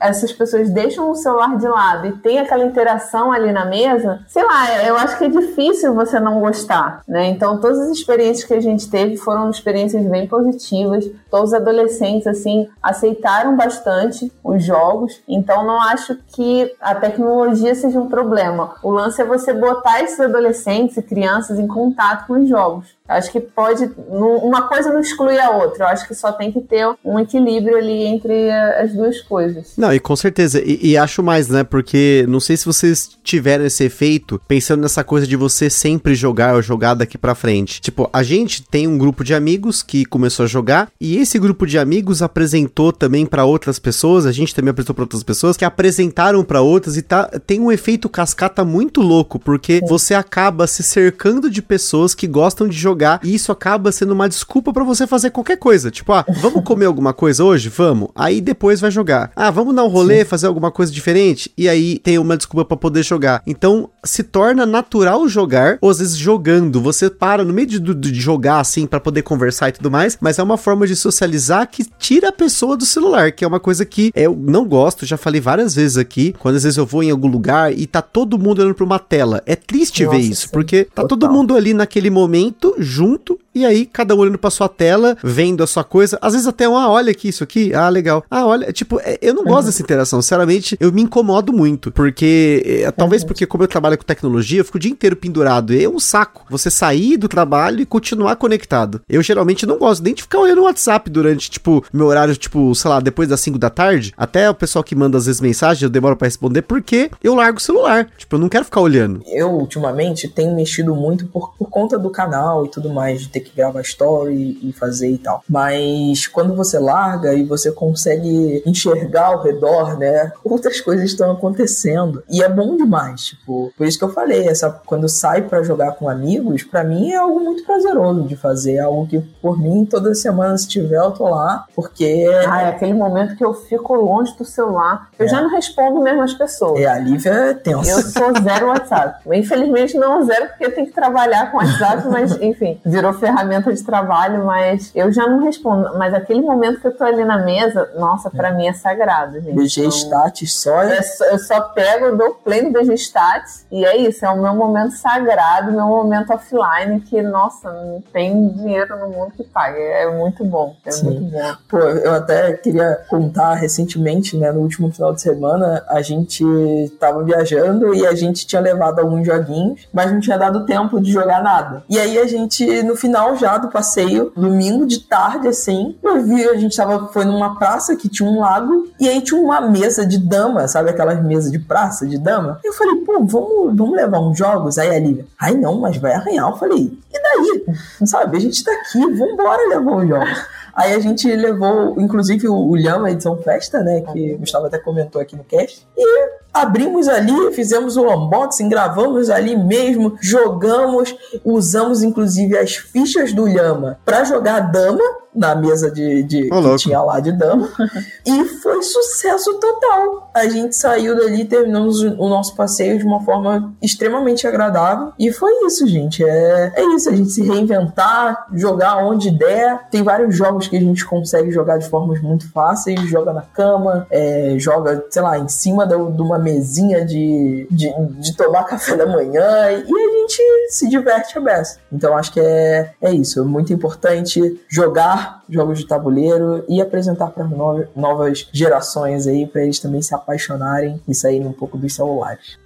essas pessoas deixam o celular de lado e tem aquela interação ali na mesa, sei lá, eu acho que é difícil você não gostar, né? Então, todas as experiências que a gente teve foram experiências bem positivas. Todos os adolescentes, assim, aceitaram bastante os jogos. Então, não acho que a tecnologia seja um problema. O lance é você botar esses adolescentes e crianças em contato com os jogos. Acho que pode. Uma coisa não exclui a outra. Eu acho que só tem que ter um equilíbrio ali entre as duas coisas. Não, e com certeza. E, e, acho mais, né? Porque não sei se vocês tiveram esse efeito pensando nessa coisa de você sempre jogar ou jogar daqui pra frente. Tipo, a gente tem um grupo de amigos que começou a jogar e esse grupo de amigos apresentou também para outras pessoas. A gente também apresentou para outras pessoas que apresentaram para outras e tá, tem um efeito cascata muito louco porque Sim. você acaba se cercando de pessoas que gostam de jogar jogar e isso acaba sendo uma desculpa para você fazer qualquer coisa. Tipo, ah, vamos comer alguma coisa hoje? Vamos. Aí depois vai jogar. Ah, vamos dar um rolê, Sim. fazer alguma coisa diferente? E aí tem uma desculpa para poder jogar. Então se torna natural jogar, ou às vezes jogando. Você para no meio de, de jogar assim para poder conversar e tudo mais, mas é uma forma de socializar que tira a pessoa do celular, que é uma coisa que eu não gosto, já falei várias vezes aqui, quando às vezes eu vou em algum lugar e tá todo mundo olhando pra uma tela. É triste Nossa, ver isso, sim. porque tá Total. todo mundo ali naquele momento junto e aí cada um olhando pra sua tela, vendo a sua coisa. Às vezes até um, ah, olha aqui isso aqui, ah, legal. Ah, olha, tipo, é, eu não gosto uhum. dessa interação, sinceramente, eu me incomodo muito, porque, é, talvez porque como eu trabalho com tecnologia, eu fico o dia inteiro pendurado, é um saco você sair do trabalho e continuar conectado. Eu geralmente não gosto nem de ficar olhando o WhatsApp durante, tipo, meu horário, tipo, sei lá, depois das 5 da tarde, até o pessoal que manda às vezes mensagem, eu demoro para responder, porque eu largo o celular, tipo, eu não quero ficar olhando. Eu, ultimamente, tenho mexido muito por, por conta do canal e tudo mais, de ter que que gravar story e fazer e tal. Mas quando você larga e você consegue enxergar ao redor, né, outras coisas estão acontecendo. E é bom demais, tipo, por isso que eu falei, essa quando sai para jogar com amigos, para mim é algo muito prazeroso de fazer, é algo que por mim toda semana se tiver eu tô lá, porque Ah, é aquele momento que eu fico longe do celular. Eu É. já não respondo mesmo as pessoas. é a Lívia é tensa. Eu sou zero WhatsApp. Infelizmente não zero porque eu tenho que trabalhar com WhatsApp, mas enfim, virou ferramenta de trabalho, mas eu já não respondo. Mas aquele momento que eu tô ali na mesa, nossa, pra mim é sagrado, gente. BG Então, Stats só é é eu só pego, eu dou play no BG Stats e é isso, é o meu momento sagrado, meu momento offline que, nossa, não tem dinheiro no mundo que pague. É muito bom, é Sim. muito bom. Pô, eu até queria contar recentemente, né, no último final de semana, a gente tava viajando e a gente tinha levado alguns joguinhos, mas não tinha dado tempo de jogar nada. E aí a gente, no final já do passeio, domingo de tarde, assim, eu vi, a gente tava, foi numa praça que tinha um lago, e aí tinha uma mesa de dama, sabe aquelas mesas de praça de dama? Eu falei, pô, vamos, vamos levar uns jogos? Aí a Lívia, ai não, mas vai arranhar. Eu falei, e daí? Sabe, a gente tá aqui, vambora levar uns jogos. Aí a gente levou, inclusive, o Lhama Edição Festa, né? Que o Gustavo até comentou aqui no cast. E abrimos ali, fizemos o unboxing, gravamos ali mesmo, jogamos, usamos inclusive as fichas do Lhama pra jogar dama na mesa de, de Ô, que tinha lá de dama. e foi sucesso total. A gente saiu dali, terminamos o nosso passeio de uma forma extremamente agradável. E foi isso, gente. É, é isso, a gente se reinventar, jogar onde der. Tem vários jogos que a gente consegue jogar de formas muito fáceis. Joga na cama, é, joga, sei lá, em cima da- de uma mesinha de, de, de tomar café da manhã. E a gente se diverte a beça. Então acho que é, é isso. É muito importante jogar jogos de tabuleiro e apresentar para novas gerações aí, para eles também se apaixonarem e saírem um pouco dos celulares.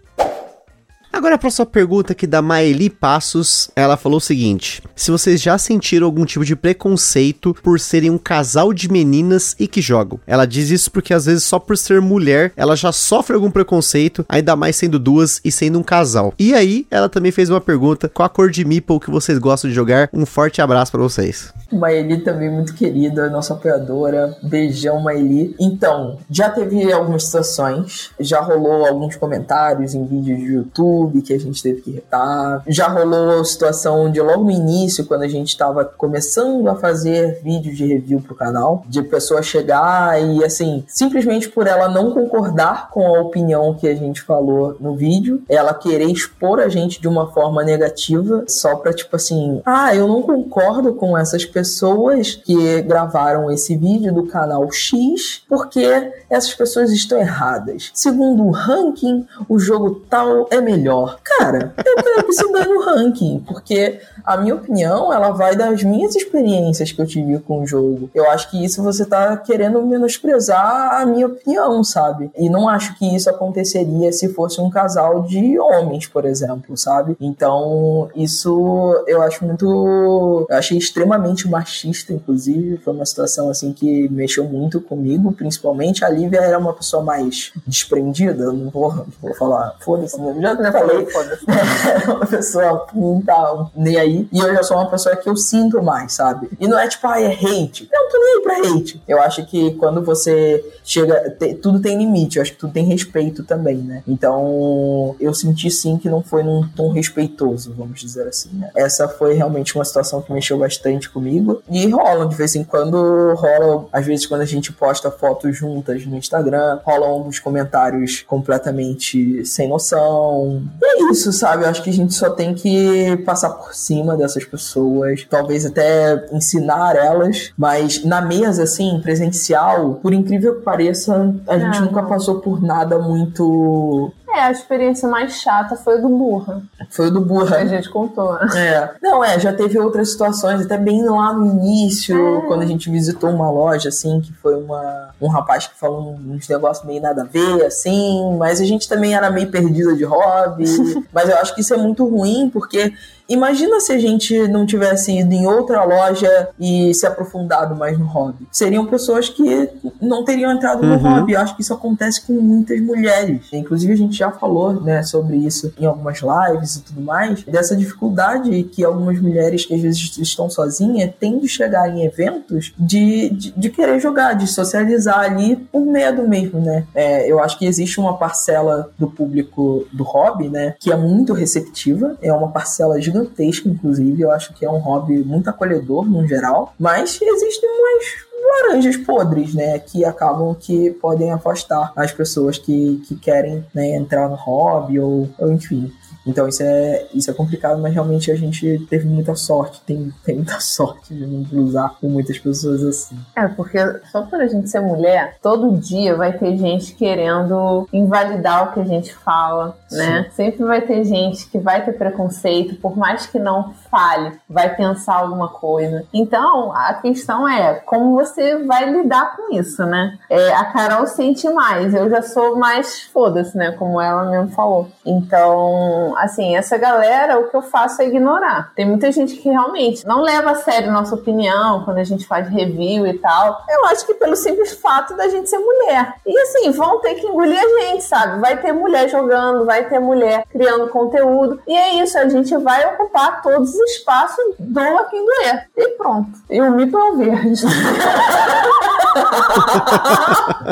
Agora a próxima pergunta aqui da Maeli Passos, ela falou o seguinte: se vocês já sentiram algum tipo de preconceito por serem um casal de meninas e que jogam. Ela diz isso porque às vezes só por ser mulher, ela já sofre algum preconceito, ainda mais sendo duas e sendo um casal. E aí, ela também fez uma pergunta: qual a cor de meeple que vocês gostam de jogar? Um forte abraço pra vocês. Maeli também muito querida, nossa apoiadora. Beijão, Maeli. Então, já teve algumas situações, já rolou alguns comentários em vídeos de YouTube que a gente teve que retar. Já rolou a situação de logo no início, quando a gente estava começando a fazer vídeos de review pro canal, de pessoa chegar e assim, simplesmente por ela não concordar com a opinião que a gente falou no vídeo, ela querer expor a gente de uma forma negativa, só pra tipo assim, ah, eu não concordo com essas pessoas que gravaram esse vídeo do canal X, porque essas pessoas estão erradas. Segundo o ranking, o jogo tal é melhor. Cara, eu quero que se dane o ranking, porque a minha opinião, ela vai das minhas experiências que eu tive com o jogo. Eu acho que isso você tá querendo menosprezar a minha opinião, sabe? E não acho que isso aconteceria se fosse um casal de homens, por exemplo, sabe? Então, isso eu acho muito. Eu achei extremamente machista, inclusive. Foi uma situação assim que mexeu muito comigo, principalmente. A Lívia era uma pessoa mais desprendida, não vou, não vou falar, foda-se, né? já Não falei. É uma pessoa não tá nem aí. E eu já sou uma pessoa que eu sinto mais, sabe? E não é tipo, ah, é hate. Não, tô nem aí pra hate. Eu acho que quando você chega. te- tudo tem limite, eu acho que tudo tem respeito também, né? Então, eu senti sim que não foi num tom respeitoso, vamos dizer assim, né? Essa foi realmente uma situação que mexeu bastante comigo. E rola, de vez em quando, rola, às vezes, quando a gente posta fotos juntas no Instagram, rolam alguns comentários completamente sem noção. E é isso, sabe? Eu acho que a gente só tem que passar por cima dessas pessoas, talvez até ensinar elas, mas na mesa, assim, presencial, por incrível que pareça, a gente nunca passou por nada muito. É, a experiência mais chata foi o do burra, Foi o do que burra. a gente contou. né? É. Não, é, já teve outras situações, até bem lá no início, É. quando a gente visitou uma loja, assim, que foi uma, um rapaz que falou uns negócios meio nada a ver, assim, mas a gente também era meio perdida de hobby. mas eu acho que isso é muito ruim, porque imagina se a gente não tivesse ido em outra loja e se aprofundado mais no hobby. Seriam pessoas que não teriam entrado no Uhum. hobby. Eu acho que isso acontece com muitas mulheres. Inclusive, a gente já falou né, sobre isso em algumas lives e tudo mais, dessa dificuldade que algumas mulheres que às vezes estão sozinhas têm de chegar em eventos de, de, de querer jogar, de socializar ali por medo mesmo, né? É, eu acho que existe uma parcela do público do hobby, né, que é muito receptiva, é uma parcela gigantesca, inclusive, eu acho que é um hobby muito acolhedor no geral, mas existem umas laranjas podres, né, que acabam que podem afastar as pessoas que, que querem né, entrar no hobby ou, ou enfim. Então isso é, isso é complicado, mas realmente a gente teve muita sorte, tem, tem muita sorte de não cruzar com muitas pessoas assim. É, porque só por a gente ser mulher, todo dia vai ter gente querendo invalidar o que a gente fala, né? Sempre vai ter gente que vai ter preconceito, por mais que não fale, vai pensar alguma coisa. Então, a questão é como você vai lidar com isso, né? É, a Carol sente mais, eu já sou mais foda-se, né? Como ela mesmo falou. Então, assim, essa galera, o que eu faço é ignorar. Tem muita gente que realmente não leva a sério nossa opinião quando a gente faz review e tal. Eu acho que pelo simples fato da gente ser mulher. E assim, vão ter que engolir a gente, sabe? Vai ter mulher jogando, vai ter mulher criando conteúdo. E é isso, a gente vai ocupar todos os espaços, doa quem doer. E pronto. E o mito é o verde.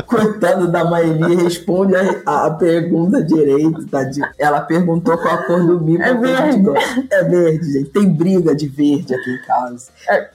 Coitado da Maeli, responde a, a pergunta direito, tadinho. Ela perguntou qual a cor do mipo. É verde. É verde, gente. Tem briga de verde aqui em casa.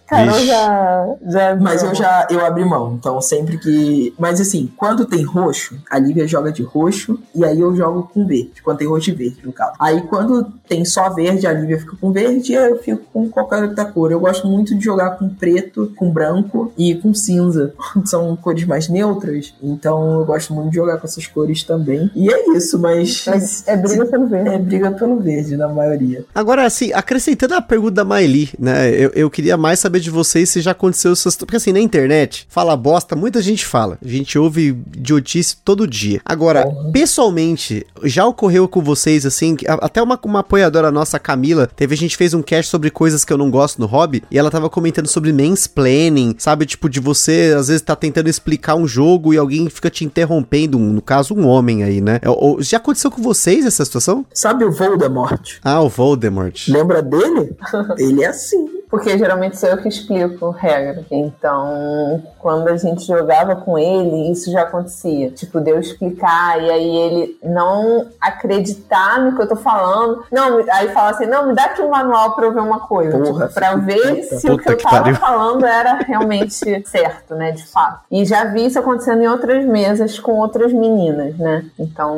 Carol Vixe. já, já. Mas eu já eu abri mão, então sempre que. Mas assim, quando tem roxo, a Lívia joga de roxo e aí eu jogo com verde. Quando tem roxo e verde, no caso. Aí quando tem só verde, a Lívia fica com verde e eu fico com qualquer outra cor. Eu gosto muito de jogar com preto, com branco e com cinza. São cores mais neutras, então eu gosto muito de jogar com essas cores também. E é isso, mas. Mas é briga pelo verde. É briga pelo verde, na maioria. Agora, assim, acrescentando a pergunta da Maeli, né? Eu, eu queria mais saber de vocês se já aconteceu essas. Porque assim, na internet, fala bosta, muita gente fala. A gente ouve idiotice todo dia. Agora, Uhum. pessoalmente, já ocorreu com vocês, assim, até uma, uma apoiadora nossa, Camila, teve, a gente fez um cast sobre coisas que eu não gosto no hobby, e ela tava comentando sobre mansplaining, sabe? Tipo, de você, às vezes, tá tentando explicar um jogo e alguém fica te interrompendo, um- no caso, um homem aí, né? Ou- ou- já aconteceu com vocês essa situação? Sabe o Voldemort? Ah, o Voldemort. Lembra dele? Ele é assim. Porque geralmente sou eu que explico regra. Então, quando a gente jogava com ele, isso já acontecia. Tipo, de eu explicar e aí ele não acreditar no que eu tô falando. Não, aí fala assim: não, me dá aqui um manual pra eu ver uma coisa. Porra, tipo, pra eu ver puta. se o que Puta eu que tava pariu. falando era realmente certo, né? De fato. E já vi isso acontecendo em outras mesas com outras meninas, né? Então.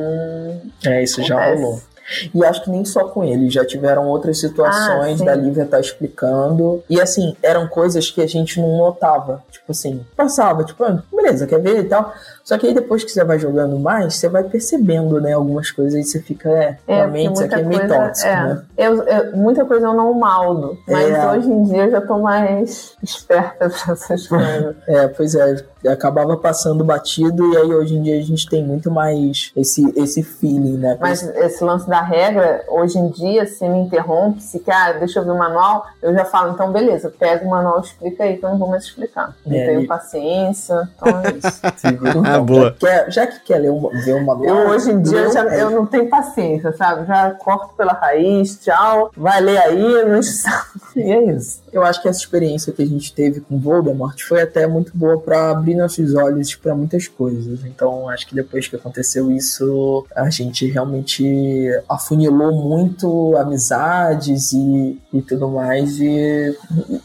É, isso já Acontece. rolou. E acho que nem só com ele, já tiveram outras situações Ah, da Lívia estar explicando. E assim, eram coisas que a gente não notava. Tipo assim, passava, tipo, ah, beleza, quer ver e tal. Só que aí depois que você vai jogando mais, você vai percebendo, né, algumas coisas e você fica, é, É, realmente isso aqui é meio tóxico, é. né? Eu, eu- muita coisa eu não maldo, mas É. hoje em dia eu já tô mais esperta pra essas coisas. É, pois é, acabava passando batido e aí hoje em dia a gente tem muito mais esse, esse feeling, né? Mas esse lance da regra, hoje em dia, se me interrompe, se quer, ah, deixa eu ver o manual, eu já falo, então beleza, pega o manual, explica aí, que eu não vou mais explicar. Não É, tenho e- paciência, então é isso. Ah, boa. Já, quer, já que quer ler um, ver uma Eu hoje em dia já, eu não tenho paciência, sabe? Já corto pela raiz, tchau, vai ler aí, não e é isso. Eu acho que essa experiência que a gente teve com Voldemort foi até muito boa pra abrir nossos olhos pra muitas coisas. Então, acho que depois que aconteceu isso, a gente realmente afunilou muito amizades e, e tudo mais. E,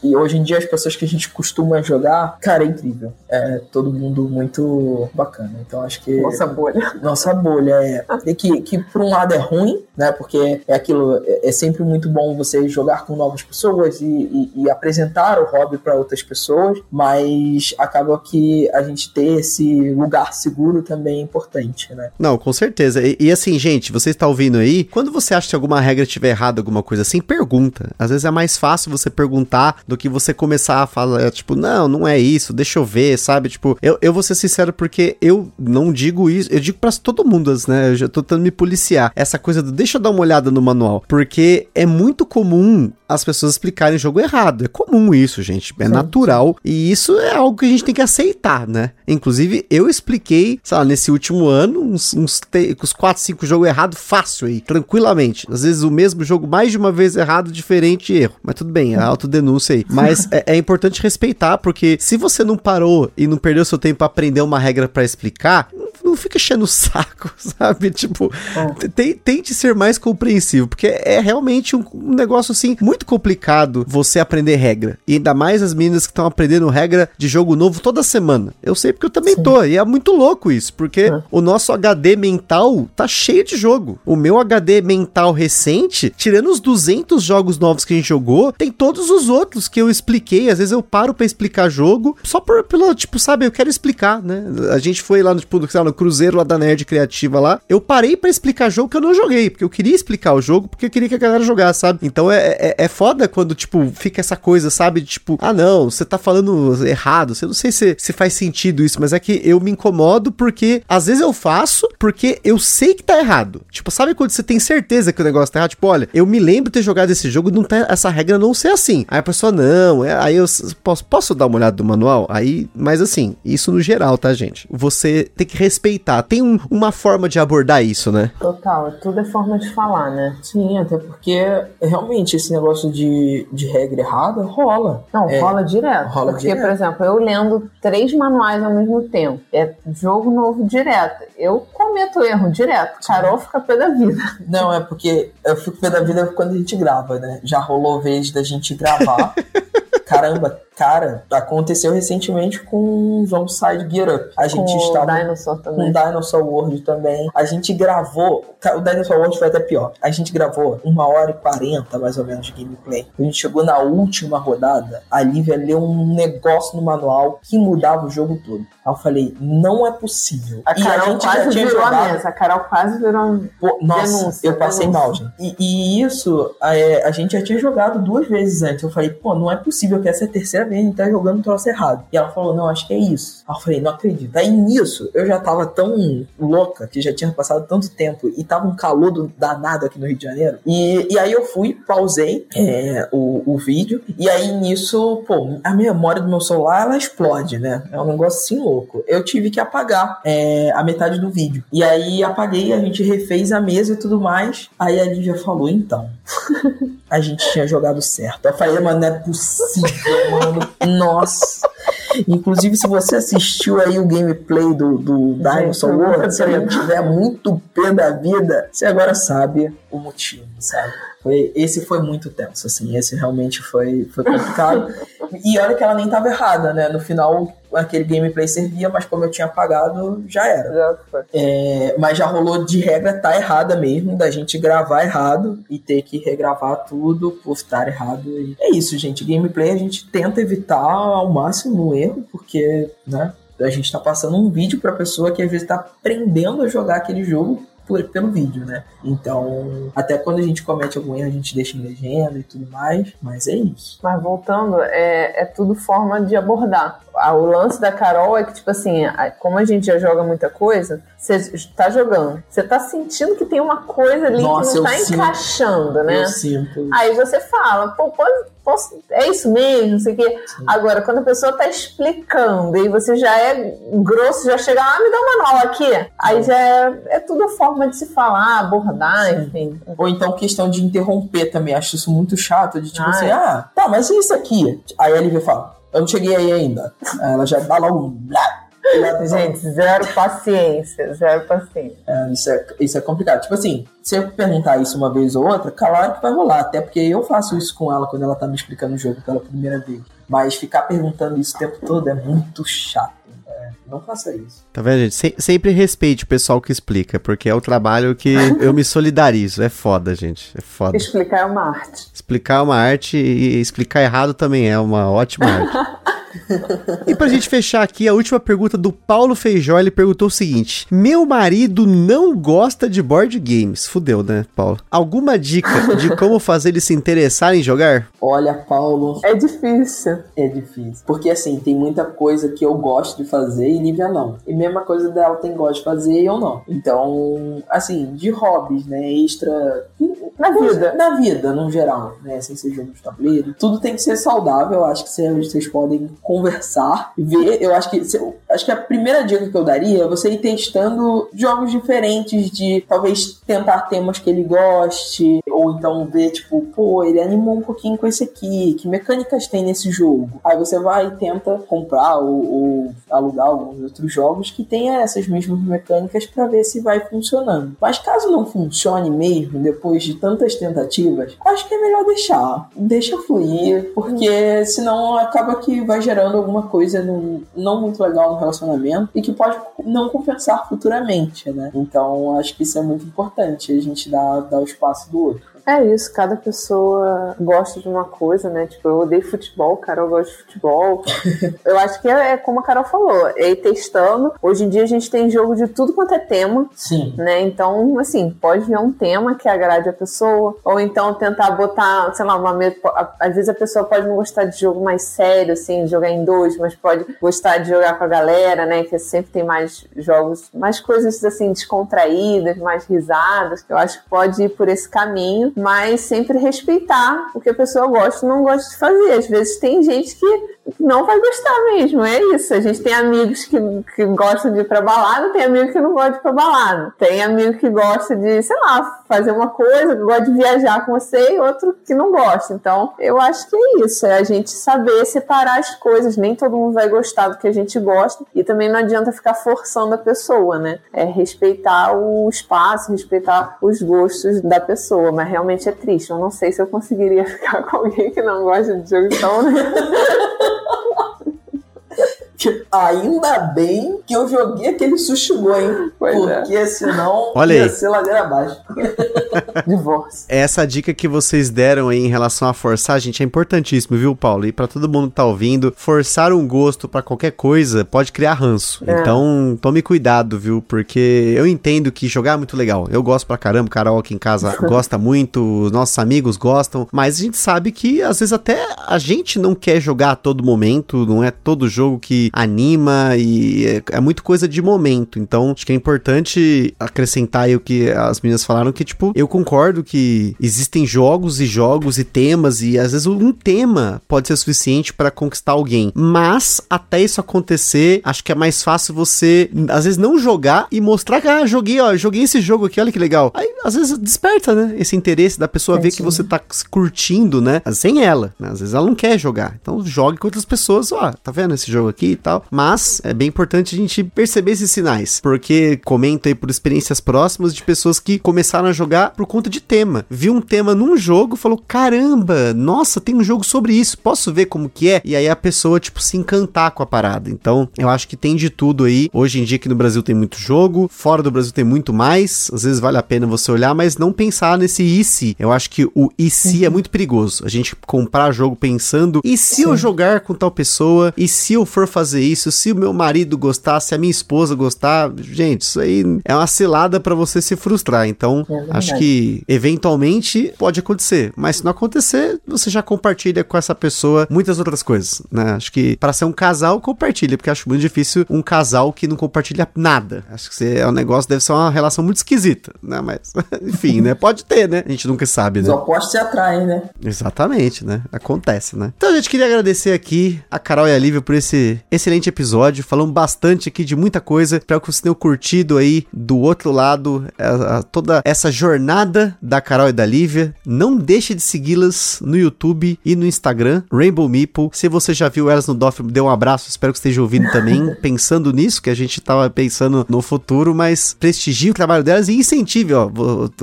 e hoje em dia, as pessoas que a gente costuma jogar, cara, é incrível. É todo mundo muito bacana. Então, acho que Nossa bolha. nossa bolha é e que, que por um lado é ruim, né? Porque é aquilo, é, é sempre muito bom você jogar com novas pessoas e, e- e apresentar o hobby para outras pessoas, mas acaba que a gente ter esse lugar seguro também é importante, né? Não, com certeza. E, e assim, gente, você está ouvindo aí, quando você acha que alguma regra estiver errada, alguma coisa assim, pergunta. Às vezes é mais fácil você perguntar do que você começar a falar, tipo, não, não é isso, deixa eu ver, sabe? Tipo, eu, eu vou ser sincero porque eu não digo isso, eu digo pra todo mundo, né? Eu já tô tentando me policiar. Essa coisa do deixa eu dar uma olhada no manual. Porque é muito comum as pessoas explicarem o jogo errado. É comum isso, gente. É Sim. natural. E isso é algo que a gente tem que aceitar, né? Inclusive, eu expliquei, sei lá, nesse último ano, uns, uns, uns 4, 5 jogos errados fácil aí, tranquilamente. Às vezes o mesmo jogo mais de uma vez errado, diferente erro. Mas tudo bem, é autodenúncia aí. Mas é, é, importante respeitar, porque se você não parou e não perdeu seu tempo pra aprender uma regra para explicar, não fica enchendo o saco, sabe? Tipo, é. tente ser mais compreensivo, porque é realmente um, um, negócio assim muito complicado você aprender regra. E ainda mais as meninas que estão aprendendo regra de jogo novo toda semana. Eu sei porque eu também Sim. tô, e é muito louco isso, porque é. o nosso HD mental tá cheio de jogo. O meu HD mental recente, tirando os 200 jogos novos que a gente jogou, tem todos os outros que eu expliquei. Às vezes eu paro para explicar jogo, só por, pelo, tipo, sabe, eu quero explicar, né? A gente foi lá no, tipo, no, no cruzeiro lá da Nerd Criativa lá, eu parei para explicar jogo que eu não joguei, porque eu queria explicar o jogo, porque eu queria que a galera jogasse, sabe? Então é, é, é foda quando, tipo, fica essa coisa, sabe? Tipo, ah não, você tá falando errado, você não sei se, se faz sentido isso, mas é que eu me incomodo porque às vezes eu faço porque eu sei que tá errado. Tipo, sabe quando você tem certeza que o negócio tá errado? Tipo, olha, eu me lembro de ter jogado esse jogo, não tá, essa regra não ser assim. Aí a pessoa, não, é, aí eu posso, posso dar uma olhada no manual? Aí, mas assim, isso no geral, tá, gente? Você tem que respeitar respeitar. Tem um, uma forma de abordar isso, né? Total, tudo é forma de falar, né? Sim, até porque realmente esse negócio de, de regra errada rola. Não, é, rola direto. Rola porque, direto. por exemplo, eu lendo três manuais ao mesmo tempo, é jogo novo direto. Eu cometo erro direto. Carol fica pé da vida. Não, é porque eu fico pé da vida quando a gente grava, né? Já rolou vez da gente gravar. Caramba, Cara, aconteceu recentemente com o Zombicide Get Up. A gente com estava. Com Dinosaur também. Com Dinosaur World também. A gente gravou. O Dinosaur World foi até pior. A gente gravou uma hora e quarenta, mais ou menos, de gameplay. A gente chegou na última rodada. A Lívia leu um negócio no manual que mudava o jogo todo. Aí eu falei, não é possível. A Carol a gente quase virou jogado... a mesa. A Carol quase virou Pô, Nossa, denúncia, eu passei denúncia. mal, gente. E, e isso, a, é, a gente já tinha jogado duas vezes antes. Eu falei, pô, não é possível que essa é a terceira a tá jogando o troço errado. E ela falou, não, acho que é isso. Aí eu falei, não acredito. Aí nisso, eu já tava tão louca, que já tinha passado tanto tempo, e tava um calor do, danado aqui no Rio de Janeiro. E, e aí eu fui, pausei é, o, o vídeo, e aí nisso, pô, a memória do meu celular, ela explode, né? É um negócio assim louco. Eu tive que apagar é, a metade do vídeo. E aí apaguei, a gente refez a mesa e tudo mais. Aí a Lívia falou, então... a gente tinha jogado certo. Eu falei, mano, não é possível, mano. Nossa. Inclusive, se você assistiu aí o gameplay do, do Dinosaur World, se ele tiver muito pé da vida, você agora sabe o motivo, sabe? Foi, esse foi muito tenso, assim, esse realmente foi, foi complicado. e olha que ela nem tava errada, né? No final, aquele gameplay servia, mas como eu tinha apagado, já era. É, mas já rolou de regra tá errada mesmo, da gente gravar errado e ter que regravar tudo por estar errado. E é isso, gente. Gameplay a gente tenta evitar ao máximo o erro, porque, né? A gente tá passando um vídeo pra pessoa que às vezes tá aprendendo a jogar aquele jogo por, pelo vídeo, né? Então, até quando a gente comete algum erro, a gente deixa em legenda e tudo mais, mas é isso. Mas voltando, é, é tudo forma de abordar. O lance da Carol é que, tipo assim, como a gente já joga muita coisa, você está jogando, você está sentindo que tem uma coisa ali Nossa, que não está encaixando, né? Eu sinto. Aí você fala, pô, pode, posso, é isso mesmo, não sei o quê. Sim. Agora, quando a pessoa está explicando e você já é grosso, já chega lá, ah, me dá um manual aqui. Aí já é, é tudo forma de se falar, abordar, Sim. enfim. Ou então questão de interromper também. Acho isso muito chato, de tipo assim, ah, tá, mas e isso aqui? Aí a Lívia fala, eu não cheguei aí ainda. Ela já dá logo um Gente, zero paciência, zero paciência. É, isso, é, isso é complicado. Tipo assim, se eu perguntar isso uma vez ou outra, claro que vai rolar. Até porque eu faço isso com ela quando ela tá me explicando o jogo pela primeira vez. Mas ficar perguntando isso o tempo todo é muito chato. Não faça isso. Tá vendo, gente? Se, sempre respeite o pessoal que explica, porque é o trabalho que eu me solidarizo. É foda, gente. É foda. Explicar é uma arte. Explicar é uma arte e explicar errado também é uma ótima arte. e pra gente fechar aqui, a última pergunta do Paulo Feijó, ele perguntou o seguinte: Meu marido não gosta de board games. Fudeu, né, Paulo? Alguma dica de como fazer ele se interessar em jogar? Olha, Paulo. É difícil. É difícil. Porque assim, tem muita coisa que eu gosto de fazer e Lívia não. E mesma coisa dela tem gosto de fazer e eu não. Então, assim, de hobbies, né? Extra. Na vida. Na vida, no geral, né? Sem ser jogo de tabuleiro. Tudo tem que ser saudável. Acho que vocês podem conversar, ver. Eu acho que. Acho que a primeira dica que eu daria é você ir testando jogos diferentes, de talvez tentar temas que ele goste, ou então ver, tipo, pô, ele animou um pouquinho com esse aqui, que mecânicas tem nesse jogo? Aí você vai e tenta comprar ou, ou alugar alguns outros jogos que tenha essas mesmas mecânicas para ver se vai funcionando. Mas caso não funcione mesmo, depois de tantas tentativas, acho que é melhor deixar. Deixa fluir, porque senão acaba que vai gerando alguma coisa no, não muito legal no relacionamento e que pode não compensar futuramente, né? Então acho que isso é muito importante, a gente dar, dar o espaço do outro. É isso, cada pessoa gosta de uma coisa, né? Tipo, eu odeio futebol, Carol gosta de futebol. eu acho que é, é, como a Carol falou, é ir testando. Hoje em dia a gente tem jogo de tudo quanto é tema. Sim. Né? Então, assim, pode ver um tema que agrade a pessoa, ou então tentar botar, sei lá, uma às vezes a pessoa pode não gostar de jogo mais sério, assim, jogar em dois, mas pode gostar de jogar com a galera, né? Que sempre tem mais jogos, mais coisas assim descontraídas, mais risadas. Eu acho que pode ir por esse caminho mas sempre respeitar o que a pessoa gosta e não gosta de fazer. Às vezes tem gente que não vai gostar mesmo, é isso. A gente tem amigos que, que gostam de ir pra balada, tem amigo que não gosta de ir pra balada. Tem amigo que gosta de, sei lá, fazer uma coisa, gosta de viajar com você e outro que não gosta. Então, eu acho que é isso, é a gente saber separar as coisas. Nem todo mundo vai gostar do que a gente gosta e também não adianta ficar forçando a pessoa, né? É respeitar o espaço, respeitar os gostos da pessoa, mas realmente é triste. Eu não sei se eu conseguiria ficar com alguém que não gosta de jogo, então, né? Ainda bem que eu joguei aquele sushi hein? Pois é. porque é. senão Olha ia aí. ser ladeira abaixo. Divórcio. Essa dica que vocês deram aí em relação a forçar, gente, é importantíssimo, viu, Paulo? E para todo mundo que tá ouvindo, forçar um gosto para qualquer coisa pode criar ranço. É. Então, tome cuidado, viu? Porque eu entendo que jogar é muito legal. Eu gosto pra caramba, o Carol aqui em casa gosta muito, os nossos amigos gostam, mas a gente sabe que às vezes até a gente não quer jogar a todo momento, não é todo jogo que anima e é, é muito coisa de momento. Então, acho que é importante acrescentar aí o que as meninas falaram, que, tipo, eu concordo que existem jogos e jogos e temas, e às vezes um tema pode ser suficiente para conquistar alguém. Mas, até isso acontecer, acho que é mais fácil você, às vezes, não jogar e mostrar que, ah, joguei, ó, joguei esse jogo aqui, olha que legal. Aí, às vezes, desperta, né? Esse interesse da pessoa ver que você tá curtindo, né? Sem ela, né? Às vezes ela não quer jogar. Então, jogue com outras pessoas, ó, tá vendo esse jogo aqui? Tal. Mas é bem importante a gente perceber esses sinais, porque comento aí por experiências próximas de pessoas que começaram a jogar por conta de tema. Viu um tema num jogo, falou: "Caramba, nossa, tem um jogo sobre isso. Posso ver como que é?" E aí a pessoa tipo se encantar com a parada. Então, eu acho que tem de tudo aí. Hoje em dia aqui no Brasil tem muito jogo, fora do Brasil tem muito mais. Às vezes vale a pena você olhar, mas não pensar nesse e se. Eu acho que o e se é muito perigoso. A gente comprar jogo pensando: "E se Sim. eu jogar com tal pessoa? E se eu for fazer fazer isso, se o meu marido gostar, se a minha esposa gostar, gente, isso aí é uma cilada para você se frustrar. Então, é acho que eventualmente pode acontecer, mas se não acontecer, você já compartilha com essa pessoa muitas outras coisas, né? Acho que para ser um casal, compartilha, porque acho muito difícil um casal que não compartilha nada. Acho que é um negócio, deve ser uma relação muito esquisita, né? Mas, enfim, né? Pode ter, né? A gente nunca sabe, né? Os opostos se atraem, né? Exatamente, né? Acontece, né? Então, a gente queria agradecer aqui a Carol e a Lívia por esse, esse excelente episódio. Falamos bastante aqui de muita coisa. Espero que você tenha curtido aí do outro lado a, a, toda essa jornada da Carol e da Lívia. Não deixe de segui-las no YouTube e no Instagram, Rainbow Meeple. Se você já viu elas no DOF, dê um abraço. Espero que esteja ouvindo também, pensando nisso, que a gente tava pensando no futuro, mas prestigie o trabalho delas e incentive, ó.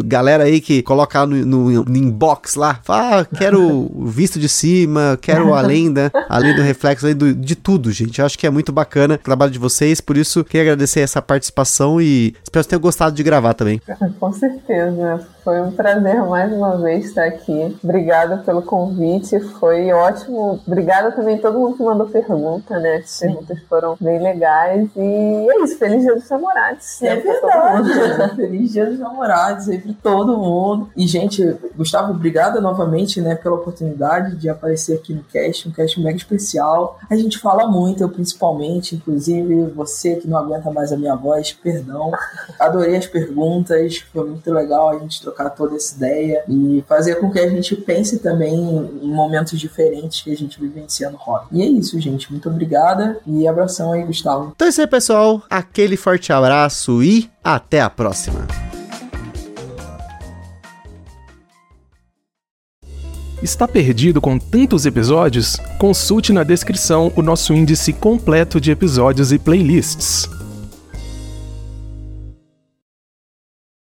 Galera aí que coloca no, no, no inbox lá, fala, ah, quero o visto de cima, quero a lenda, além do reflexo, além do, de tudo, gente. Eu acho que é muito bacana o trabalho de vocês, por isso queria agradecer essa participação e espero que tenham gostado de gravar também. Com certeza. Foi um prazer mais uma vez estar aqui. Obrigada pelo convite, foi ótimo. Obrigada também a todo mundo que mandou pergunta, né? As perguntas foram bem legais. E é isso, feliz dia dos namorados. É verdade. feliz dia dos namorados aí pra todo mundo. E, gente, Gustavo, obrigada novamente, né, pela oportunidade de aparecer aqui no cast, um cast mega especial. A gente fala muito, eu principalmente, inclusive você que não aguenta mais a minha voz, perdão. Adorei as perguntas, foi muito legal a gente trocar toda essa ideia e fazer com que a gente pense também em momentos diferentes que a gente vivencia no rock. E é isso, gente. Muito obrigada e abração aí, Gustavo. Então é isso aí, pessoal. Aquele forte abraço e até a próxima. Está perdido com tantos episódios? Consulte na descrição o nosso índice completo de episódios e playlists.